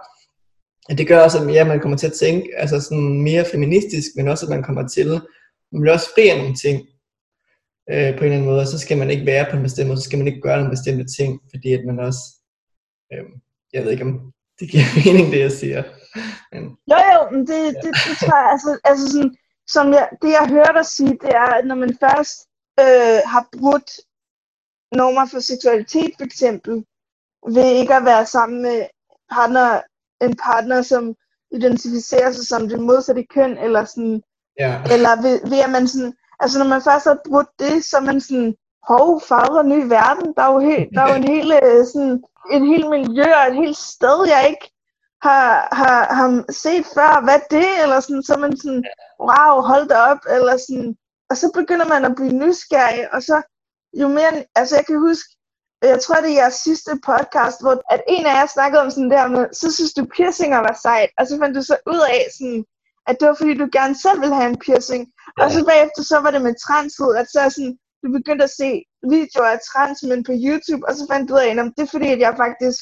at det gør også, at ja, man kommer til at tænke altså sådan mere feministisk, men også, at man kommer til, man bliver også fri af nogle ting, øh, på en eller anden måde, og så skal man ikke være på en bestemt måde, så skal man ikke gøre nogle bestemte ting, fordi at man også, øh, jeg ved ikke om det giver [laughs] mening, det jeg siger. Men, jo jo, men det, det, det tror jeg, altså, altså sådan, som jeg, det jeg hører dig sige, det er, at når man først øh, har brudt normer for seksualitet for eksempel, ved ikke at være sammen med partner, en partner, som identificerer sig som det modsatte køn, eller sådan, ja. eller ved, ved at man sådan, altså når man først har brudt det, så er man sådan hov, farver ny verden. Der er jo, helt, der er jo en [laughs] hel, øh, sådan, en hel miljø og et helt sted, jeg ikke har, har, har set før. Hvad det? Eller sådan, så man sådan, wow, hold da op. Eller sådan, og så begynder man at blive nysgerrig, og så jo mere, altså jeg kan huske, jeg tror det er jeres sidste podcast, hvor at en af jer snakkede om sådan der med, så synes du piercinger var sejt, og så fandt du så ud af sådan, at det var fordi du gerne selv ville have en piercing, ja. og så bagefter så var det med transhud, at så sådan, du begyndte at se videoer af transmænd på YouTube, og så fandt du ud af, at det er fordi, at jeg faktisk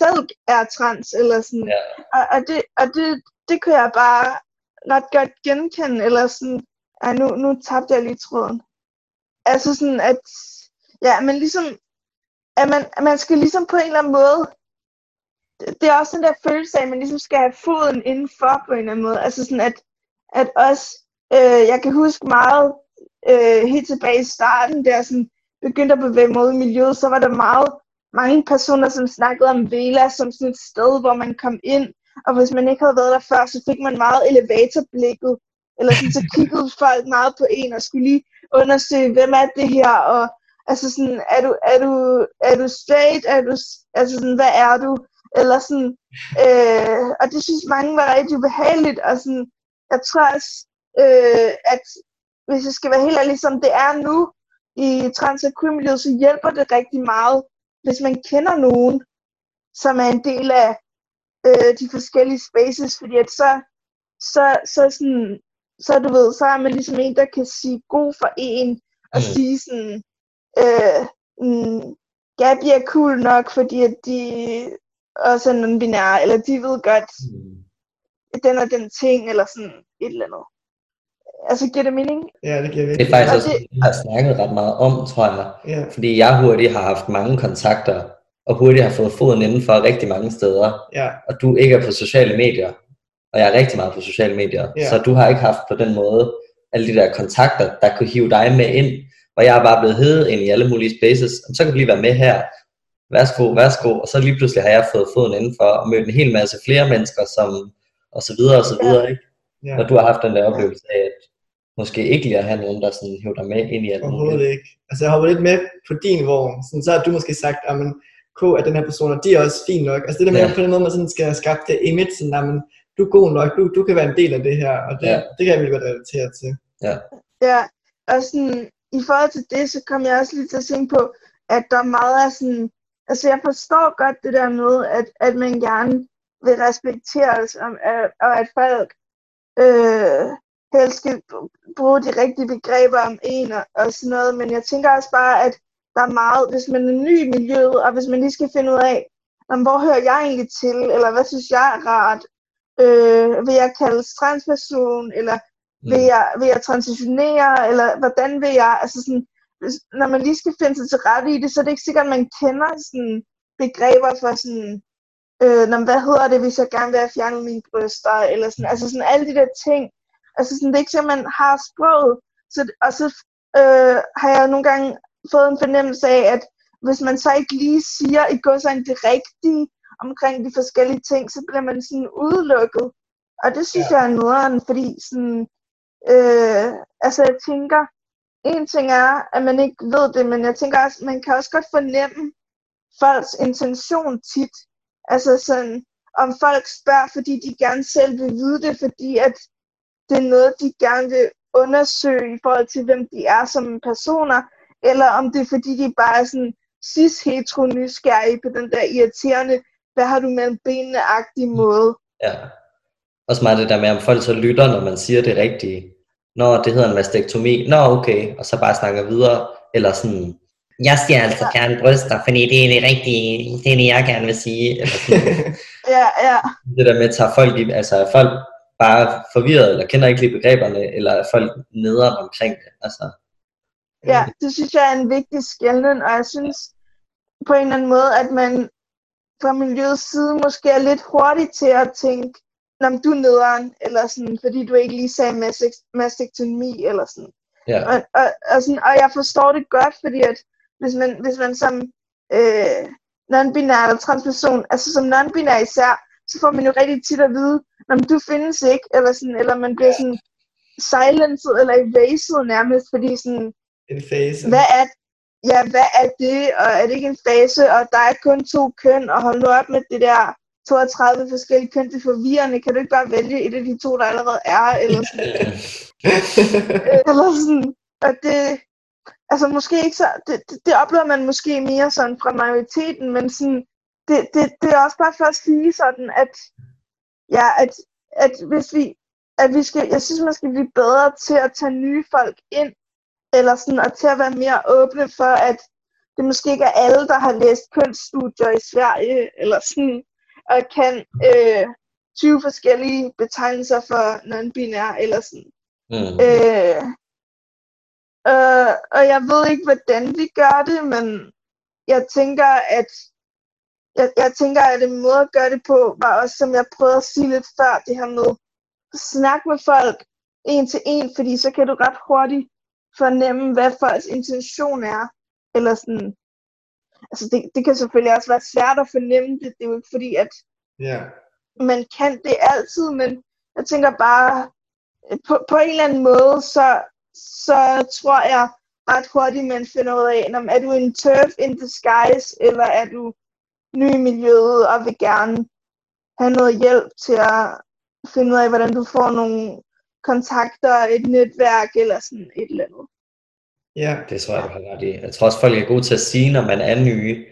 selv er trans, eller sådan, ja. og, og, det, og det, det kunne jeg bare ret godt genkende, eller sådan, ej, nu, nu tabte jeg lige tråden. Altså sådan, at, ja, men ligesom, at man, at man skal ligesom på en eller anden måde, det er også den der følelse af, at man ligesom skal have foden indenfor på en eller anden måde. Altså sådan, at, at også, øh, jeg kan huske meget øh, helt tilbage i starten, der sådan begyndte at bevæge mod miljøet, så var der meget, mange personer, som snakkede om Vela som sådan et sted, hvor man kom ind, og hvis man ikke havde været der før, så fik man meget elevatorblikket, eller sådan, så [laughs] kiggede folk meget på en, og skulle lige undersøge, hvem er det her, og altså sådan, er du, er du, er du straight, er du, altså sådan, hvad er du, eller sådan, øh, og det synes mange var rigtig ubehageligt, og sådan, jeg tror også, øh, at hvis jeg skal være helt ærlig, som det er nu i trans og så hjælper det rigtig meget, hvis man kender nogen, som er en del af øh, de forskellige spaces, fordi at så, så, så, sådan, så du ved, så er man ligesom en, der kan sige god for en, og mm. sige sådan, øh, mm, Gabi er cool nok, fordi at de også er non-binære, eller de ved godt, mm. den og den ting, eller sådan et eller andet. Altså, giver det mening? Ja, det giver det. Det er faktisk også, det... jeg har snakket ret meget om, tror jeg. Ja. Fordi jeg hurtigt har haft mange kontakter, og hurtigt har fået foden indenfor rigtig mange steder. Ja. Og du ikke er på sociale medier, og jeg er rigtig meget på sociale medier. Ja. Så du har ikke haft på den måde alle de der kontakter, der kunne hive dig med ind. Og jeg er bare blevet heddet ind i alle mulige spaces. Og så kan du lige være med her. Værsgo, værsgo. Og så lige pludselig har jeg fået foden indenfor og mødt en hel masse flere mennesker, som, og så videre og så videre. Ikke? Ja. Og du har haft den der oplevelse af, at måske ikke lige at have nogen, der sådan hiver dig med ind i alt Overhovedet ikke. Altså jeg hopper lidt med på din vogn. Sådan, så har du måske sagt, at K er den her person, og de er også fint nok. Altså det der med, ja. på den måde, man sådan skal skabe det image, sådan, at du er god nok, du, du kan være en del af det her, og det, ja. det kan jeg virkelig godt relatere til. Ja. Ja, og sådan, i forhold til det, så kom jeg også lige til at tænke på, at der er meget af sådan, altså jeg forstår godt det der med, at, at man gerne vil respekteres, og, og at folk øh, helst skal bruge de rigtige begreber om en og, og sådan noget, men jeg tænker også bare, at der er meget, hvis man er ny i miljøet, og hvis man lige skal finde ud af, om, hvor hører jeg egentlig til, eller hvad synes jeg er rart, øh, vil jeg kalde transperson, eller vil mm. jeg, vil jeg transitionere, eller hvordan vil jeg, altså sådan, hvis, når man lige skal finde sig til rette i det, så er det ikke sikkert, at man kender sådan begreber for sådan, øh, når, hvad hedder det, hvis jeg gerne vil have fjernet mine bryster, eller sådan, altså sådan alle de der ting, altså sådan, det er ikke sikkert, at man har sproget, så, og så øh, har jeg nogle gange fået en fornemmelse af, at hvis man så ikke lige siger i sådan det rigtige omkring de forskellige ting, så bliver man sådan udelukket. Og det synes ja. jeg er noget, fordi sådan, øh, altså jeg tænker, en ting er, at man ikke ved det, men jeg tænker også, man kan også godt fornemme folks intention tit. Altså sådan, om folk spørger, fordi de gerne selv vil vide det, fordi at det er noget, de gerne vil undersøge i forhold til, hvem de er som personer, eller om det er fordi, de bare er sådan cis-hetero nysgerrige på den der irriterende, hvad har du mellem benene-agtige måde. Ja. Også meget det der med, om folk så lytter, når man siger det rigtige. Når det hedder en mastektomi. Nå, okay. Og så bare snakker videre. Eller sådan, jeg siger altså gerne bryster, fordi det er det rigtige, det er det, jeg gerne vil sige. Eller sådan. [laughs] ja, ja. Det der med at tage folk i, altså folk bare forvirret, eller kender ikke lige begreberne, eller er folk nederen omkring det. Altså, Ja, det synes jeg er en vigtig skældning, og jeg synes på en eller anden måde, at man fra miljøets side måske er lidt hurtig til at tænke, om du er nederen, eller sådan, fordi du ikke lige sagde mastektomi, eller sådan. Ja. Og, og, og, sådan, og jeg forstår det godt, fordi at hvis man, hvis man som øh, non-binær eller transperson, altså som non-binær især, så får man jo rigtig tit at vide, om du findes ikke, eller, sådan, eller man bliver sådan silenced eller evased nærmest, fordi sådan, en fase. Hvad er, ja, hvad er det, og er det ikke en fase, og der er kun to køn, og hold nu op med det der 32 forskellige køn, det er forvirrende, kan du ikke bare vælge et af de to, der allerede er, eller sådan, [laughs] eller sådan, og det, altså måske ikke så, det, det, det oplever man måske mere sådan fra majoriteten, men sådan, det, det, det er også bare for at sige sådan, at, ja, at, at hvis vi, at vi skal, jeg synes, man skal blive bedre til at tage nye folk ind, eller sådan, og til at være mere åbne for, at det måske ikke er alle, der har læst kønsstudier i Sverige, eller sådan, og kan øh, 20 forskellige betegnelser for non-binær, eller sådan. Mm. Øh, øh, og jeg ved ikke, hvordan vi gør det, men jeg tænker, at jeg, jeg tænker, at en måde at gøre det på, var også, som jeg prøvede at sige lidt før, det her med at snakke med folk en til en, fordi så kan du ret hurtigt fornemme, hvad folks intention er. Eller sådan, altså det, det kan selvfølgelig også være svært at fornemme det. Det er jo ikke fordi, at yeah. man kan det altid, men jeg tænker bare, på, på en eller anden måde, så, så tror jeg ret hurtigt, man finder ud af, om er du en turf in disguise, eller er du ny i miljøet og vil gerne have noget hjælp til at finde ud af, hvordan du får nogle kontakter, et netværk eller sådan et eller andet. Ja. Det tror jeg, du har ret i. Jeg tror også, folk er gode til at sige, når man er nye.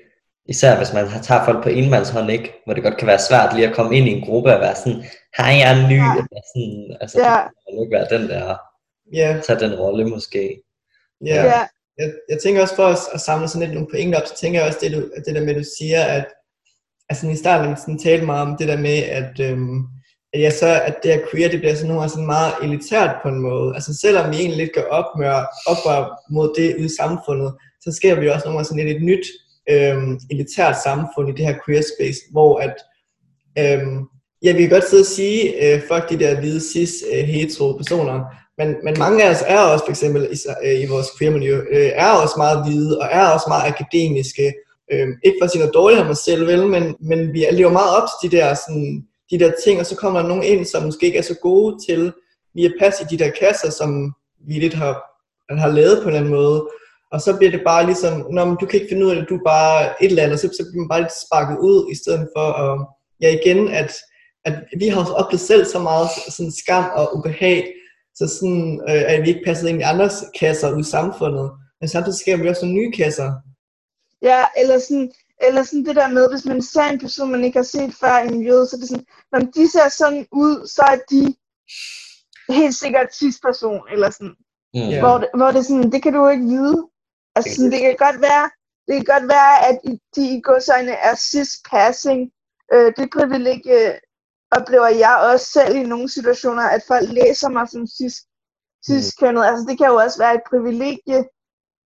Især hvis man tager folk på enmandshånd, ikke? hvor det godt kan være svært lige at komme ind i en gruppe og være sådan, hej, jeg er ny. Ja. Eller sådan, altså, ja. det kan ikke være den der, ja. tage den rolle måske. Ja. ja. Jeg, jeg tænker også for at, at samle sådan lidt nogle pointer op, så tænker jeg også det, du, det der med, at du siger, at altså i starten sådan talte meget om det der med, at øhm, at jeg så, at det her queer, det bliver sådan nogle sådan meget elitært på en måde. Altså selvom vi egentlig lidt gør op med op mod det ude i samfundet, så sker vi også nogle gange sådan lidt et nyt øhm, elitært samfund i det her queer space, hvor at, øhm, ja, vi kan godt sidde og sige, øh, fuck de der hvide cis øh, hetero personer, men, men mange af os er også for eksempel i, øh, i vores queer miljø, øh, er også meget hvide, og er også meget akademiske, øh, ikke for at sige noget dårligt om os selv, vel, men, men vi lever meget op til de der sådan, de der ting, og så kommer der nogen ind, som måske ikke er så gode til lige at passe i de der kasser, som vi lidt har, har lavet på en eller anden måde. Og så bliver det bare ligesom, Nå, men du kan ikke finde ud af det, du er bare et eller andet, så, så bliver man bare lidt sparket ud, i stedet for at, ja igen, at, at vi har oplevet selv så meget sådan skam og ubehag, så sådan, øh, at vi ikke passer ind i andres kasser ud i samfundet. Men samtidig skaber vi også nogle nye kasser. Ja, eller sådan, eller sådan det der med, hvis man ser en person, man ikke har set før i miljøet, så er det sådan, når de ser sådan ud, så er de helt sikkert cis-person, eller sådan. Mm. Hvor, det, hvor det sådan, det kan du ikke vide. Altså sådan, det kan godt være, det kan godt være, at de i godsøjne er cis-passing. Øh, det privilegie oplever jeg også selv i nogle situationer, at folk læser mig som cis, cis-kønnet. Altså det kan jo også være et privilegie,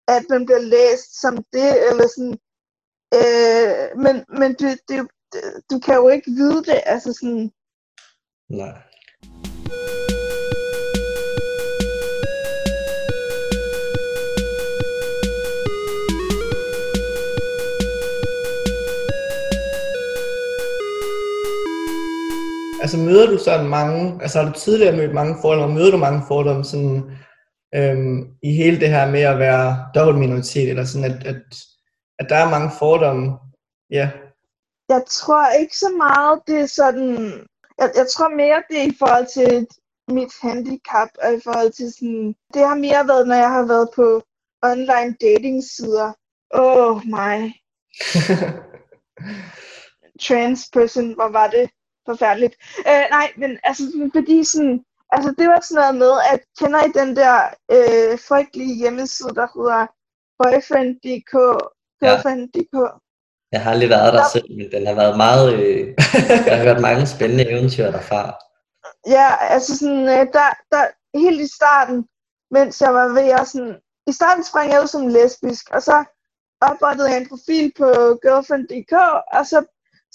at man bliver læst som det, eller sådan, Øh, men men du, du, du kan jo ikke vide det, altså sådan... Nej. Altså møder du sådan mange, altså har du tidligere mødt mange fordomme, møder du mange fordomme sådan, øhm, i hele det her med at være dobbelt minoritet, eller sådan at, at at der er mange fordomme. Ja. Jeg tror ikke så meget, det er sådan... Jeg, jeg tror mere, det er i forhold til mit handicap, og i forhold til sådan... Det har mere været, når jeg har været på online dating sider. Åh, oh, mig. [laughs] Trans person, hvor var det forfærdeligt. Øh, nej, men altså, fordi sådan, altså det var sådan noget med, at kender I den der øh, frygtelige hjemmeside, der hedder boyfriend.dk, girlfriend.dk. Ja. Jeg har lige været der ja. selv, men den har været meget... Øh, jeg har hørt mange spændende eventyr derfra. Ja, altså sådan, øh, der, der, helt i starten, mens jeg var ved at sådan... I starten sprang jeg ud som lesbisk, og så oprettede jeg en profil på girlfriend.dk, og så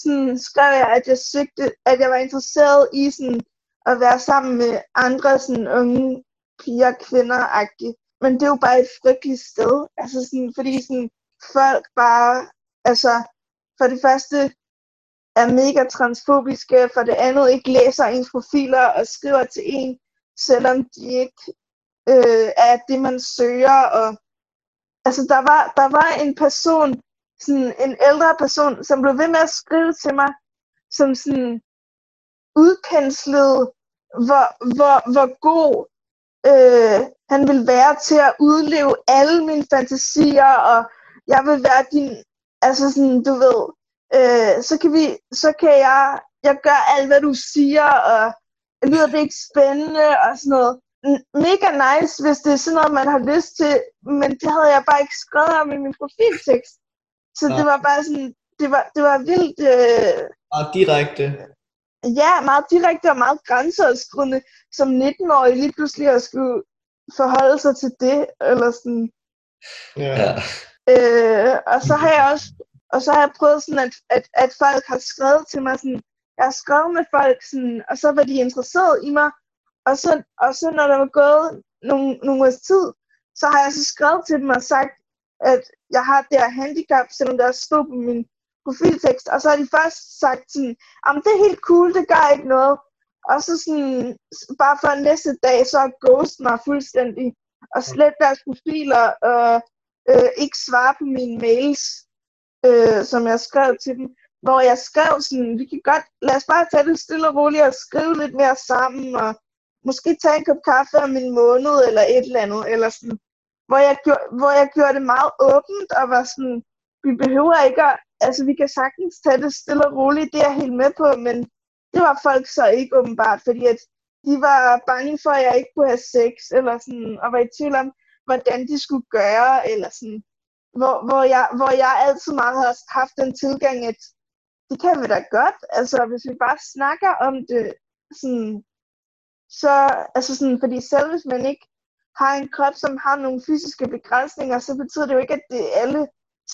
sådan, skrev jeg, at jeg søgte, at jeg var interesseret i sådan, at være sammen med andre sådan, unge piger, kvinder -agtige. Men det er jo bare et frygteligt sted. Altså sådan, fordi sådan, folk bare, altså for det første er mega transfobiske, for det andet ikke læser ens profiler og skriver til en, selvom de ikke øh, er det, man søger, og altså der var, der var en person, sådan en ældre person, som blev ved med at skrive til mig, som sådan udpenslede, hvor, hvor, hvor god øh, han vil være til at udleve alle mine fantasier, og jeg vil være din, altså sådan, du ved, øh, så kan vi, så kan jeg, jeg gør alt, hvad du siger, og lyder det ikke spændende, og sådan noget. Mega nice, hvis det er sådan noget, man har lyst til, men det havde jeg bare ikke skrevet om i min profiltekst. Så ja. det var bare sådan, det var, det var vildt... Øh, meget direkte. Ja, meget direkte og meget grænseoverskridende, som 19-årig lige pludselig at skulle forholde sig til det, eller sådan. Ja. Øh, og så har jeg også, og så har jeg prøvet sådan, at, at, at folk har skrevet til mig sådan, jeg har skrevet med folk sådan, og så var de interesseret i mig, og så, og så når der var gået nogle, nogle års tid, så har jeg så skrevet til dem og sagt, at jeg har det her handicap, selvom der stod på min profiltekst, og så har de først sagt sådan, jamen det er helt cool, det gør ikke noget. Og så sådan, bare for næste dag, så ghost mig fuldstændig, og slet deres profiler, og øh, ikke svare på mine mails, øh, som jeg skrev til dem, hvor jeg skrev sådan, vi kan godt, lad os bare tage det stille og roligt og skrive lidt mere sammen, og måske tage en kop kaffe om en måned, eller et eller andet, eller sådan, hvor jeg, gjorde, hvor jeg gjorde det meget åbent, og var sådan, vi behøver ikke at, altså vi kan sagtens tage det stille og roligt, det er jeg helt med på, men det var folk så ikke åbenbart, fordi at de var bange for, at jeg ikke kunne have sex, eller sådan, og var i tvivl om, hvordan de skulle gøre, eller sådan, hvor, hvor, jeg, hvor jeg altid meget har haft den tilgang, at det kan vi da godt, altså hvis vi bare snakker om det, sådan, så, altså sådan, fordi selv hvis man ikke har en krop, som har nogle fysiske begrænsninger, så betyder det jo ikke, at det er alle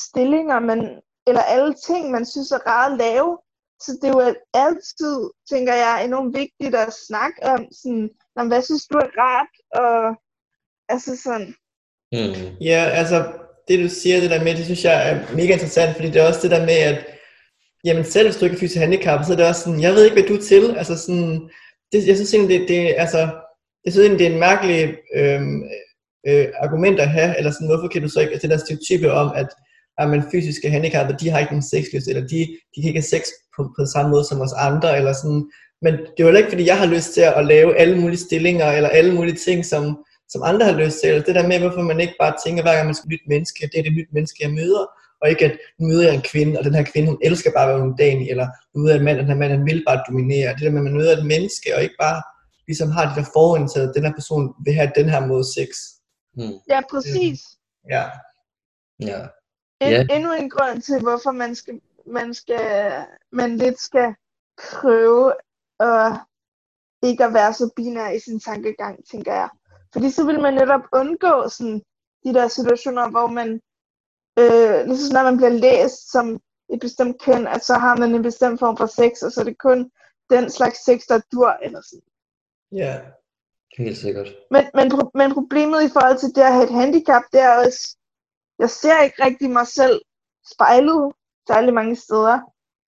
stillinger, man, eller alle ting, man synes er rart at lave. Så det er jo altid, tænker jeg, enormt vigtigt at snakke om, sådan, hvad synes du er rart, og altså sådan. Mm. Ja, altså det du siger det der med, det synes jeg er mega interessant, fordi det er også det der med, at jamen selv hvis du ikke er fysisk handicap, så er det også sådan, jeg ved ikke, hvad du er til, altså sådan, det, jeg synes egentlig, det, det, altså, jeg synes egentlig, det er en mærkelig øh, øh, argument at have, eller sådan, hvorfor kan du så ikke, altså den der stereotype om, at at man fysiske handicap, de har ikke en sexlyst, eller de, de kan ikke have sex på, på samme måde som os andre, eller sådan. Men det er jo ikke, fordi jeg har lyst til at lave alle mulige stillinger, eller alle mulige ting, som, som andre har lyst til. Det der med, hvorfor man ikke bare tænker, hver gang man skal nyt menneske, det er det nyt menneske, jeg møder, og ikke at nu møder jeg en kvinde, og den her kvinde, hun elsker bare at være en eller nu møder jeg en mand, og den her mand, han vil bare dominere. Det der med, at man møder et menneske, og ikke bare ligesom har det der forudindtaget, at den her person vil have den her måde sex. Hmm. Ja, præcis. Ja. Ja. En, yeah. Endnu en grund til, hvorfor man skal, man skal, man lidt skal prøve at ikke at være så binær i sin tankegang, tænker jeg. Fordi så vil man netop undgå sådan, de der situationer, hvor man, øh, ligesom når man bliver læst som et bestemt køn, at så har man en bestemt form for sex, og så er det kun den slags sex, der dur, eller sådan. Ja, helt sikkert. Men, men, men problemet i forhold til det at have et handicap, det er også, jeg ser ikke rigtig mig selv spejlet særlig mange steder.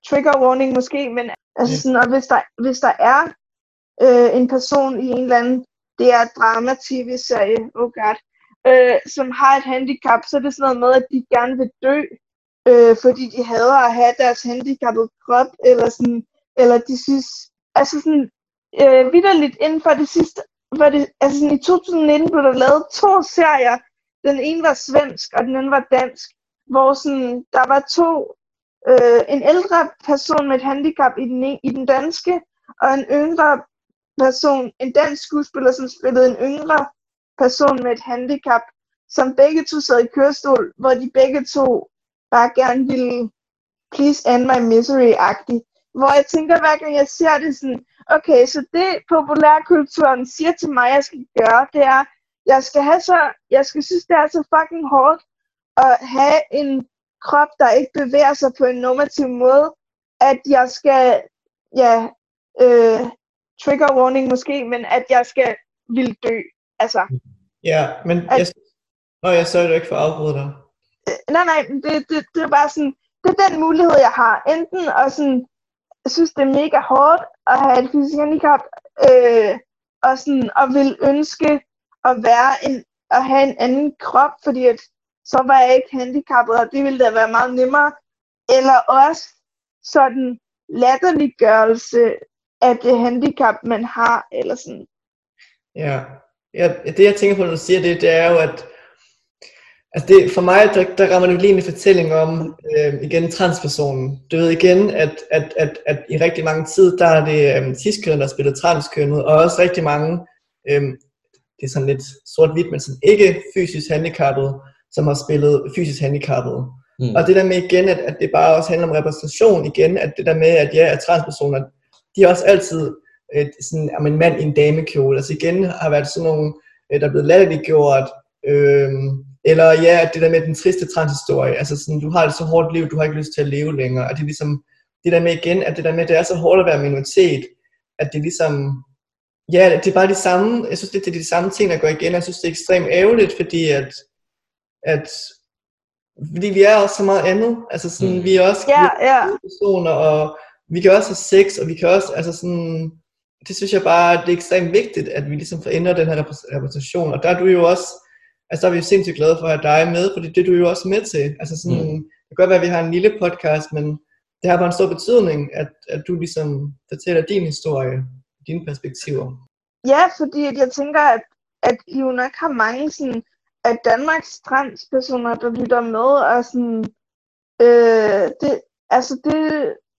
Trigger warning måske, men altså sådan, og hvis der, hvis der er øh, en person i en eller anden det er drama-tv-serie, oh god, øh, som har et handicap, så er det sådan noget med, at de gerne vil dø, øh, fordi de hader at have deres handicappede krop, eller sådan, eller de synes, altså sådan, øh, vidderligt inden for det sidste, var det, altså sådan, i 2019 blev der lavet to serier, den ene var svensk, og den anden var dansk, hvor sådan, der var to, øh, en ældre person med et handicap i den, i den danske, og en yngre person, en dansk skuespiller, som spillede en yngre person med et handicap, som begge to sad i kørestol, hvor de begge to bare gerne ville please end my misery-agtigt. Hvor jeg tænker, hver gang jeg ser det sådan, okay, så det populærkulturen siger til mig, jeg skal gøre, det er, jeg skal have så, jeg skal synes, det er så fucking hårdt at have en krop, der ikke bevæger sig på en normativ måde, at jeg skal, ja, øh, trigger warning måske, men at jeg skal vil dø. Altså. Ja, men at, jeg, Nå, jeg du ikke for afbrudt dig. Øh, nej, nej, det, det, det er bare sådan, det er den mulighed, jeg har. Enten at sådan, jeg synes, det er mega hårdt at have et fysisk handicap, øh, og, sådan, og vil ønske at være en, at have en anden krop, fordi at så var jeg ikke handicappet, og det ville da være meget nemmere. Eller også sådan latterliggørelse af det handicap, man har, eller sådan. Ja, ja det jeg tænker på, når du siger det, det er jo, at Altså det, for mig, der, der rammer det lige en fortælling om, øh, igen, transpersonen. Du ved igen, at, at, at, at i rigtig mange tid, der er det øh, ciskønnet, der spiller transkønnet, og også rigtig mange, øh, det er sådan lidt sort-hvidt, men sådan ikke fysisk handicappet, som har spillet fysisk handicappet. Mm. Og det der med igen, at, at det bare også handler om repræsentation igen, at det der med, at ja, at transpersoner, de er også altid et, sådan, om en mand i en damekjole. Altså igen har været sådan nogle, øh, der er blevet latterliggjort, øh, eller ja, det der med den triste transhistorie, altså sådan, du har et så hårdt liv, du har ikke lyst til at leve længere, og det er ligesom, det der med igen, at det der med, det er så hårdt at være minoritet, at det ligesom, ja, det er bare de samme, jeg synes, det er de samme ting, der går igen, jeg synes, det er ekstremt ærgerligt, fordi at, at fordi vi er også så meget andet, altså sådan, mm. vi er også ja, ja. personer, og vi kan også have sex, og vi kan også, altså sådan, det synes jeg bare, det er ekstremt vigtigt, at vi ligesom får ændret den her repræsentation, og der er du jo også, altså der er vi sindssygt glade for at have dig med, fordi det er du jo også med til. Altså sådan, mm. det kan godt være, at vi har en lille podcast, men det har bare en stor betydning, at, at du ligesom fortæller din historie, dine perspektiver. Ja, fordi jeg tænker, at, at I jo nok har mange sådan, at Danmarks transpersoner, der lytter med, og sådan, øh, det, altså det,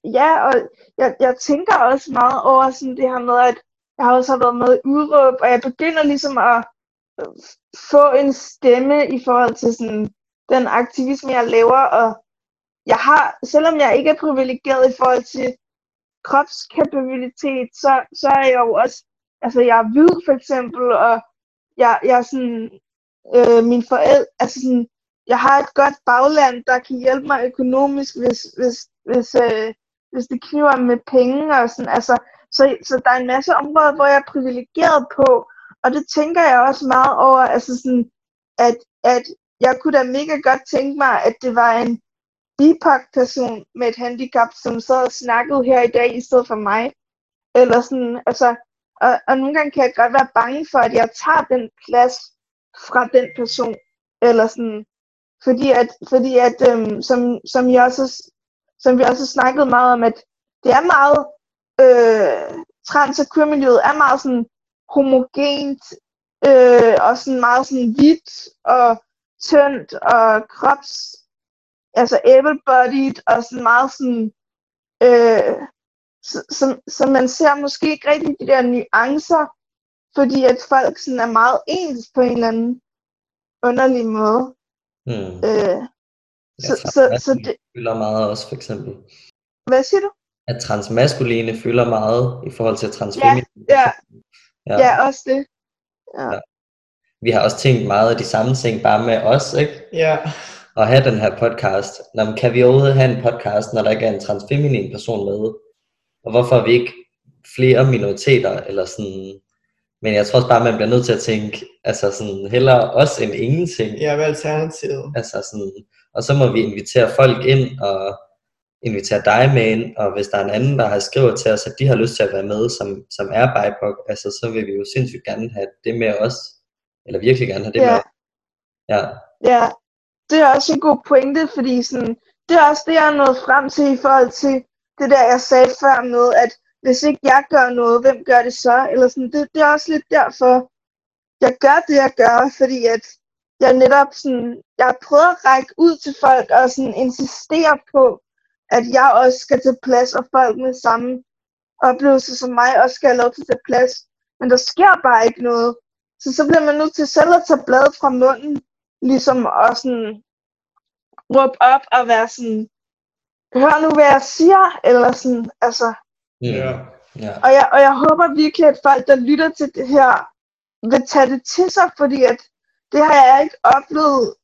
ja, og jeg, jeg tænker også meget over sådan det her med, at jeg har også været med i udråb, og jeg begynder ligesom at få en stemme i forhold til sådan, den aktivisme, jeg laver, og jeg har, selvom jeg ikke er privilegeret i forhold til kropskapabilitet, så, så er jeg jo også, altså jeg er hvid for eksempel, og jeg, jeg er sådan, øh, min forældre, altså sådan, jeg har et godt bagland, der kan hjælpe mig økonomisk, hvis, hvis, hvis, øh, hvis det kniver med penge og sådan, altså, så, så der er en masse områder, hvor jeg er privilegeret på, og det tænker jeg også meget over, altså sådan, at, at jeg kunne da mega godt tænke mig, at det var en BIPOC-person med et handicap, som sad og snakkede her i dag i stedet for mig. Eller sådan, altså, og, og nogle gange kan jeg godt være bange for, at jeg tager den plads fra den person. Eller sådan, fordi at, fordi at øhm, som, som, jeg også, som vi også har snakket meget om, at det er meget, øh, trans- og queer-miljøet er meget sådan homogent, øh, og sådan meget sådan hvidt og tyndt og krops, altså able-bodied og sådan meget sådan, øh, så, så, så man ser måske ikke rigtig de der nuancer, fordi at folk sådan er meget ens på en eller anden underlig måde. Hmm. Øh, så, ja, så, så det fylder meget også, for eksempel. Hvad siger du? At transmaskuline fylder meget i forhold til transfeminine. Ja, ja, Ja, ja også det. Ja. ja. Vi har også tænkt meget af de samme ting bare med os, ikke? Ja. Og have den her podcast. Nå, men kan vi overhovedet have en podcast, når der ikke er en transfeminin person med? Og hvorfor er vi ikke flere minoriteter, eller sådan... Men jeg tror også bare, man bliver nødt til at tænke, altså sådan, hellere os end ingenting. Ja, hvad alternativet? Altså sådan, og så må vi invitere folk ind, og invitere dig med ind, og hvis der er en anden, der har skrevet til os, at de har lyst til at være med, som, som er BIPOC, altså så vil vi jo sindssygt gerne have det med os, eller virkelig gerne have det ja. med Ja. ja, det er også en god pointe, fordi sådan, det er også det, jeg er nået frem til i forhold til det der, jeg sagde før med, at hvis ikke jeg gør noget, hvem gør det så? Eller sådan, det, det er også lidt derfor, jeg gør det, jeg gør, fordi at jeg netop sådan, jeg har prøvet at række ud til folk og sådan insistere på, at jeg også skal til plads, og folk med samme oplevelse som mig også skal have lov til at tage plads. Men der sker bare ikke noget. Så så bliver man nødt til selv at tage bladet fra munden, ligesom og sådan råbe op og være sådan, hør nu, hvad jeg siger, eller sådan, altså. Ja. Ja. Og, jeg, og jeg håber virkelig, at folk, der lytter til det her, vil tage det til sig, fordi at det har jeg ikke oplevet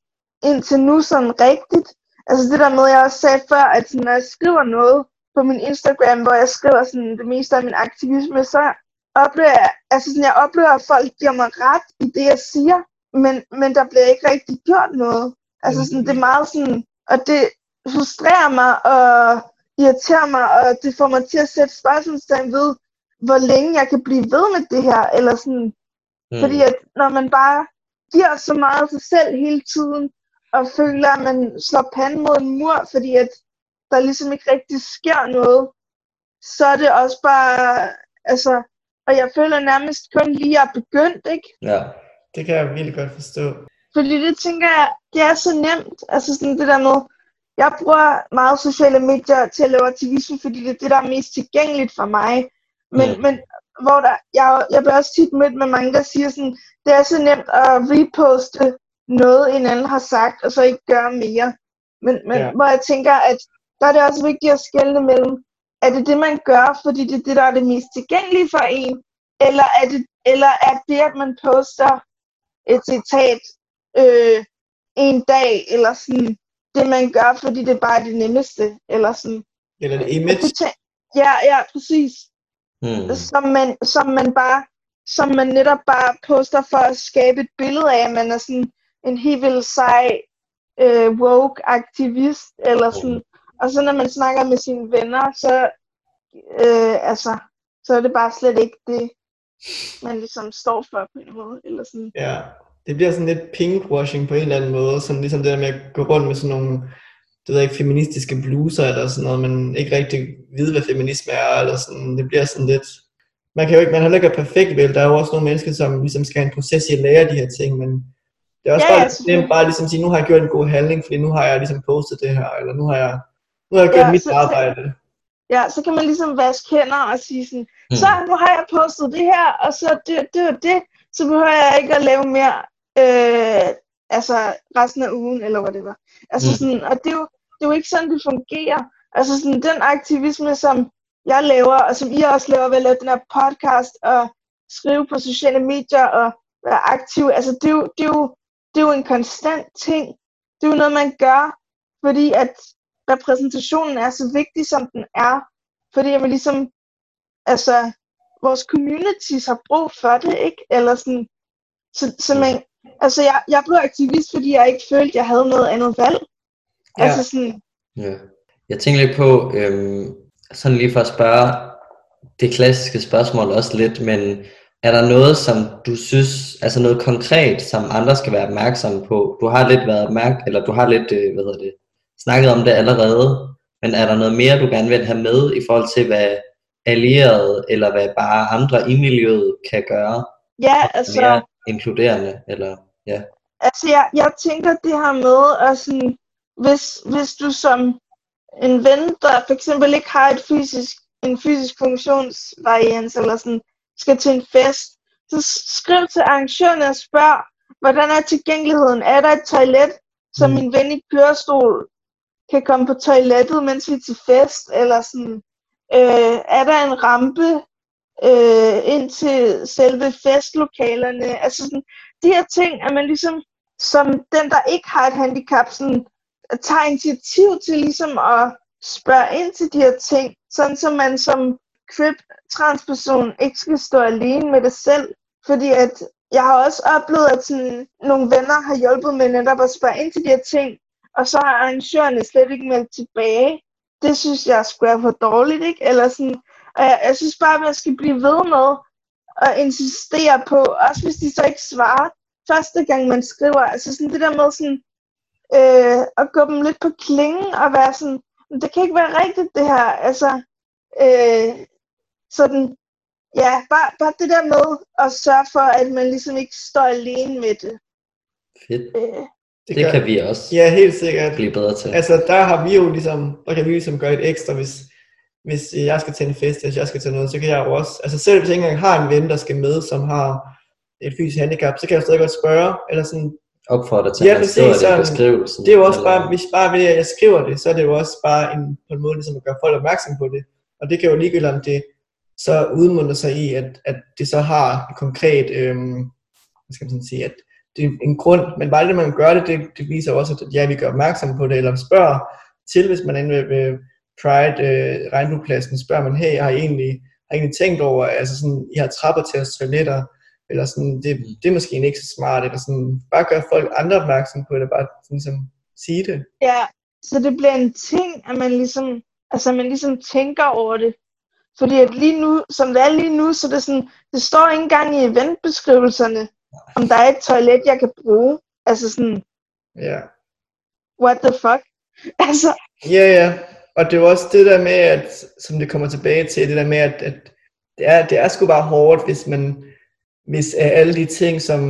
indtil nu sådan rigtigt. Altså det der med, jeg også sagde før, at når jeg skriver noget på min Instagram, hvor jeg skriver sådan det meste af min aktivisme, så oplever jeg, altså sådan, jeg oplever, at folk giver mig ret i det, jeg siger, men, men der bliver ikke rigtig gjort noget. Altså sådan, det er meget sådan, og det frustrerer mig og irriterer mig, og det får mig til at sætte spørgsmålstegn ved, hvor længe jeg kan blive ved med det her, eller sådan, mm. fordi at når man bare giver så meget af sig selv hele tiden, og føler, at man slår panden mod en mur, fordi at der ligesom ikke rigtig sker noget, så er det også bare, altså, og jeg føler nærmest kun lige at begyndt, ikke? Ja. Det kan jeg virkelig godt forstå. Fordi det tænker jeg, det er så nemt, altså sådan det der med, jeg bruger meget sociale medier til at lave aktivisme, fordi det er det, der er mest tilgængeligt for mig. Men, Mm. men hvor der, jeg, jeg bliver også tit mødt med mange, der siger sådan, det er så nemt at reposte noget, en anden har sagt, og så ikke gøre mere. Men, men Ja. hvor jeg tænker, at der er det også vigtigt at skelne mellem, er det det, man gør, fordi det er det, der er det mest tilgængelige for en, eller er det, eller er det, at man poster et citat øh, en dag, eller sådan, det man gør, fordi det bare er det nemmeste, eller sådan. Eller det Og image. ja, ja, præcis. Mm. Som man, som man bare, som man netop bare poster for at skabe et billede af, at man er sådan en helt vildt sej øh, woke aktivist, eller sådan. Og så når man snakker med sine venner, så, øh, altså, så er det bare slet ikke det, man ligesom står for på en måde, eller sådan. Ja, det bliver sådan lidt pinkwashing på en eller anden måde, sådan ligesom det der med at gå rundt med sådan nogle, det ved jeg ikke, feministiske bluser eller sådan noget, men ikke rigtig vide, hvad feminisme er, eller sådan, det bliver sådan lidt, man kan jo ikke, man har heller ikke perfekt vel, der er jo også nogle mennesker, som ligesom skal have en proces i at lære de her ting, men det er også Ja, bare ja, lidt nemt bare ligesom at sige, nu har jeg gjort en god handling, fordi nu har jeg ligesom postet det her, eller nu har jeg, nu har jeg gjort Ja, mit så- så- arbejde. Ja, så kan man ligesom vaske hænder og sige sådan, Mm. så nu har jeg postet det her, og så det, det var det, så behøver jeg ikke at lave mere, øh, altså resten af ugen, eller hvad det var. Altså Mm. sådan, og det er, jo, det er jo ikke sådan, det fungerer. Altså sådan, den aktivisme, som jeg laver, og som I også laver ved at lave den her podcast, og skrive på sociale medier, og være aktiv, altså det er jo, det er jo, det er jo en konstant ting. Det er jo noget, man gør, fordi at repræsentationen er så vigtig, som den er. Fordi jeg vil ligesom, altså, vores communities har brug for det, ikke? Eller sådan, så, så man, altså jeg, jeg blev aktivist, fordi jeg ikke følte, jeg havde noget andet valg. Ja. Altså sådan, Ja. Jeg tænker lidt på, øhm, sådan lige for at spørge det klassiske spørgsmål også lidt, men er der noget, som du synes, altså noget konkret, som andre skal være opmærksomme på? Du har lidt været opmærk, eller du har lidt, øh, hvad hedder det, snakket om det allerede, men er der noget mere, du gerne vil have med i forhold til, hvad allierede, eller hvad bare andre i miljøet kan gøre? ja, altså, Mere inkluderende, eller ja. altså jeg, jeg tænker det her med, at sådan, hvis, hvis du som en ven, der for eksempel ikke har et fysisk, en fysisk funktionsvarians, eller sådan, skal til en fest, så skriv til arrangørerne og spørg, hvordan er tilgængeligheden? Er der et toilet, så Mm. min ven i kørestol kan komme på toilettet, mens vi er til fest? Eller sådan, øh, er der en rampe øh, ind til selve festlokalerne? Altså sådan, de her ting, er man ligesom, som den, der ikke har et handicap, sådan, tager initiativ til ligesom at spørge ind til de her ting, sådan så man som crip transperson ikke skal stå alene med det selv. Fordi at jeg har også oplevet, at sådan, nogle venner har hjulpet med netop at spørge ind til de her ting, og så har arrangørerne slet ikke meldt tilbage. Det synes jeg skulle være for dårligt, ikke? Eller sådan, og jeg, jeg synes bare, at man skal blive ved med at insistere på, også hvis de så ikke svarer første gang, man skriver. Altså sådan det der med sådan, øh, at gå dem lidt på klingen og være sådan, det kan ikke være rigtigt det her. Altså, øh, sådan, ja, bare, bare det der med at sørge for, at man ligesom ikke står alene med det. Fedt. Øh, Det, gør- kan vi også Ja, helt sikkert. blive bedre til. Altså, der har vi jo ligesom, der kan vi ligesom gøre et ekstra, hvis, hvis jeg skal til en fest, hvis jeg skal til noget, så kan jeg jo også, altså selv hvis jeg ikke engang har en ven, der skal med, som har et fysisk handicap, så kan jeg stadig godt spørge, eller sådan, opfordre til, Ja, at man skriver det i sådan. beskrivelsen. det er jo også eller- bare, hvis bare ved at jeg skriver det, så er det jo også bare en, på en måde ligesom at gøre folk opmærksom på det, og det kan jo ligegyldigt om det så udmunder sig i, at, at det så har et konkret, øh, hvad skal man sådan sige, at det er en grund, men bare det, man gør det, det, det viser også, at ja, vi gør opmærksom på det, eller spørger til, hvis man er inde ved, ved Pride øh, regnbuepladsen, spørger man, hey, har I egentlig, har I egentlig tænkt over, altså sådan, I har trapper til jeres toiletter, eller sådan, det, det er måske ikke så smart, eller sådan, bare gør folk andre opmærksom på det, bare sådan, ligesom sige det. ja, så det bliver en ting, at man ligesom, altså man ligesom tænker over det. Fordi at lige nu, som det er lige nu, så det er sådan, det står ikke engang i eventbeskrivelserne, om der er et toilet, jeg kan bruge. Altså sådan, Ja, what the fuck? [laughs] Altså, Ja, ja. Og det er også det der med, at, som det kommer tilbage til, det der med, at, at det, er, det er sgu bare hårdt, hvis man, hvis øh, alle de ting, som,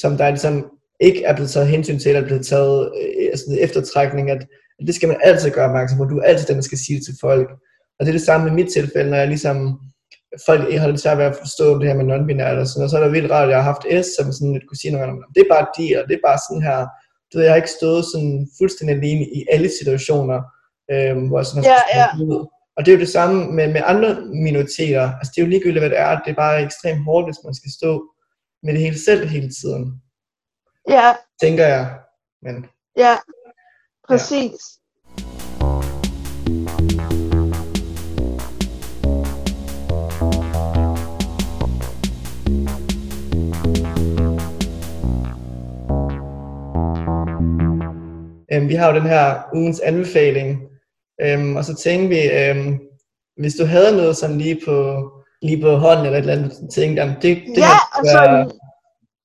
som der ligesom ikke er blevet taget hensyn til, eller er blevet taget øh, altså eftertrækning, at, at det skal man altid gøre opmærksom på. Du er altid den, der skal sige det til folk. Og det er det samme i mit tilfælde, når jeg ligesom, folk ikke har lidt svært ved at forstå det her med non-binært og sådan noget, så er det vildt rart, at jeg har haft S, som sådan lidt kunne sige noget om, det er bare de, og det er bare sådan her, du ved, jeg har ikke stået sådan fuldstændig alene i alle situationer, øh, hvor jeg sådan har Ja, stå ud. Og det er jo det samme med, med andre minoriteter. Altså det er jo ligegyldigt, hvad det er. Det er bare ekstremt hårdt, hvis man skal stå med det hele selv hele tiden, ja, tænker jeg. Men ja, præcis. Øhm, vi har jo den her ugens anbefaling, øhm, og så tænkte vi, øhm, hvis du havde noget sådan lige på, lige på hånden, eller et eller andet, du tænkte, jamen, det, det Ja, her altså, være,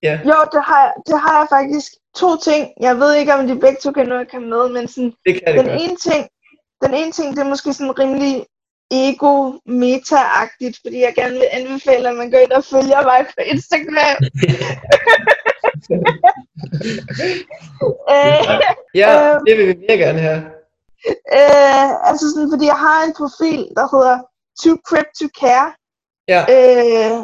ja, jo, det har, jeg- det har jeg faktisk to ting. Jeg ved ikke, om de begge to kan nå at komme med, men sådan, det kan det den godt. ene ting, den ene ting, det er måske sådan rimelig ego meta agtigt fordi jeg gerne vil anbefale, at man går ind og følger mig på Instagram. [laughs] øh, Ja, øhm. det vil vi virkelig gerne have. øh, altså sådan, fordi jeg har en profil, der hedder Too Crip to Care, Ja, øh,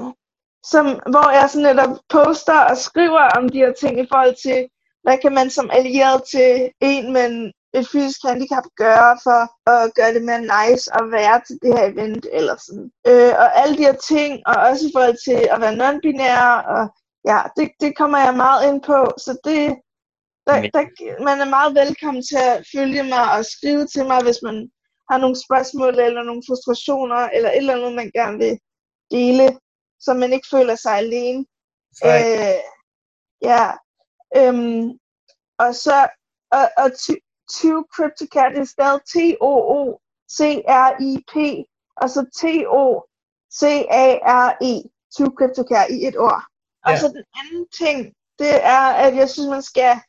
som, hvor jeg sådan netop poster og skriver om de her ting i forhold til, hvad kan man som allieret til en med en, et fysisk handicap gøre for at gøre det mere nice at være til det her event eller sådan. Øh, og alle de her ting, og også i forhold til at være non-binær, og ja, det, det kommer jeg meget ind på, så det, der, der, man er meget velkommen til at følge mig og skrive til mig, hvis man har nogle spørgsmål eller nogle frustrationer, eller et eller andet, man gerne vil dele, så man ikke føler sig alene. Øh, ja. Øhm, og så, og, og 20 Cryptocart, det er stadig T-O-O-C-R-I-P, og så T-O-C-A-R-E, 20 Cryptocart i et ord. Og Ja. så den anden ting, det er, at jeg synes, man skal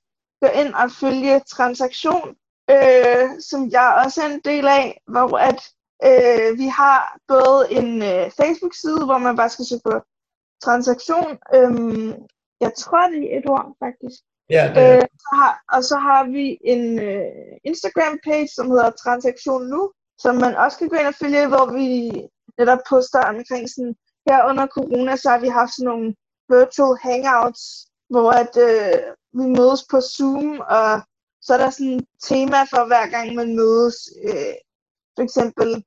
gå ind og følge transaktion, øh, som jeg også er en del af, hvor at øh, vi har både en øh, Facebook-side, hvor man bare skal søge på transaktion. Øhm, jeg tror, det er et ord, faktisk. Ja, det er Øh, så har, og så har vi en øh, Instagram-page, som hedder Transaktion Nu, som man også kan gå ind og følge, hvor vi netop poster omkring sådan, her under corona, så har vi haft sådan nogle virtual hangouts, hvor at, øh, vi mødes på Zoom, og så er der sådan et tema for hver gang man mødes. Øh, for eksempel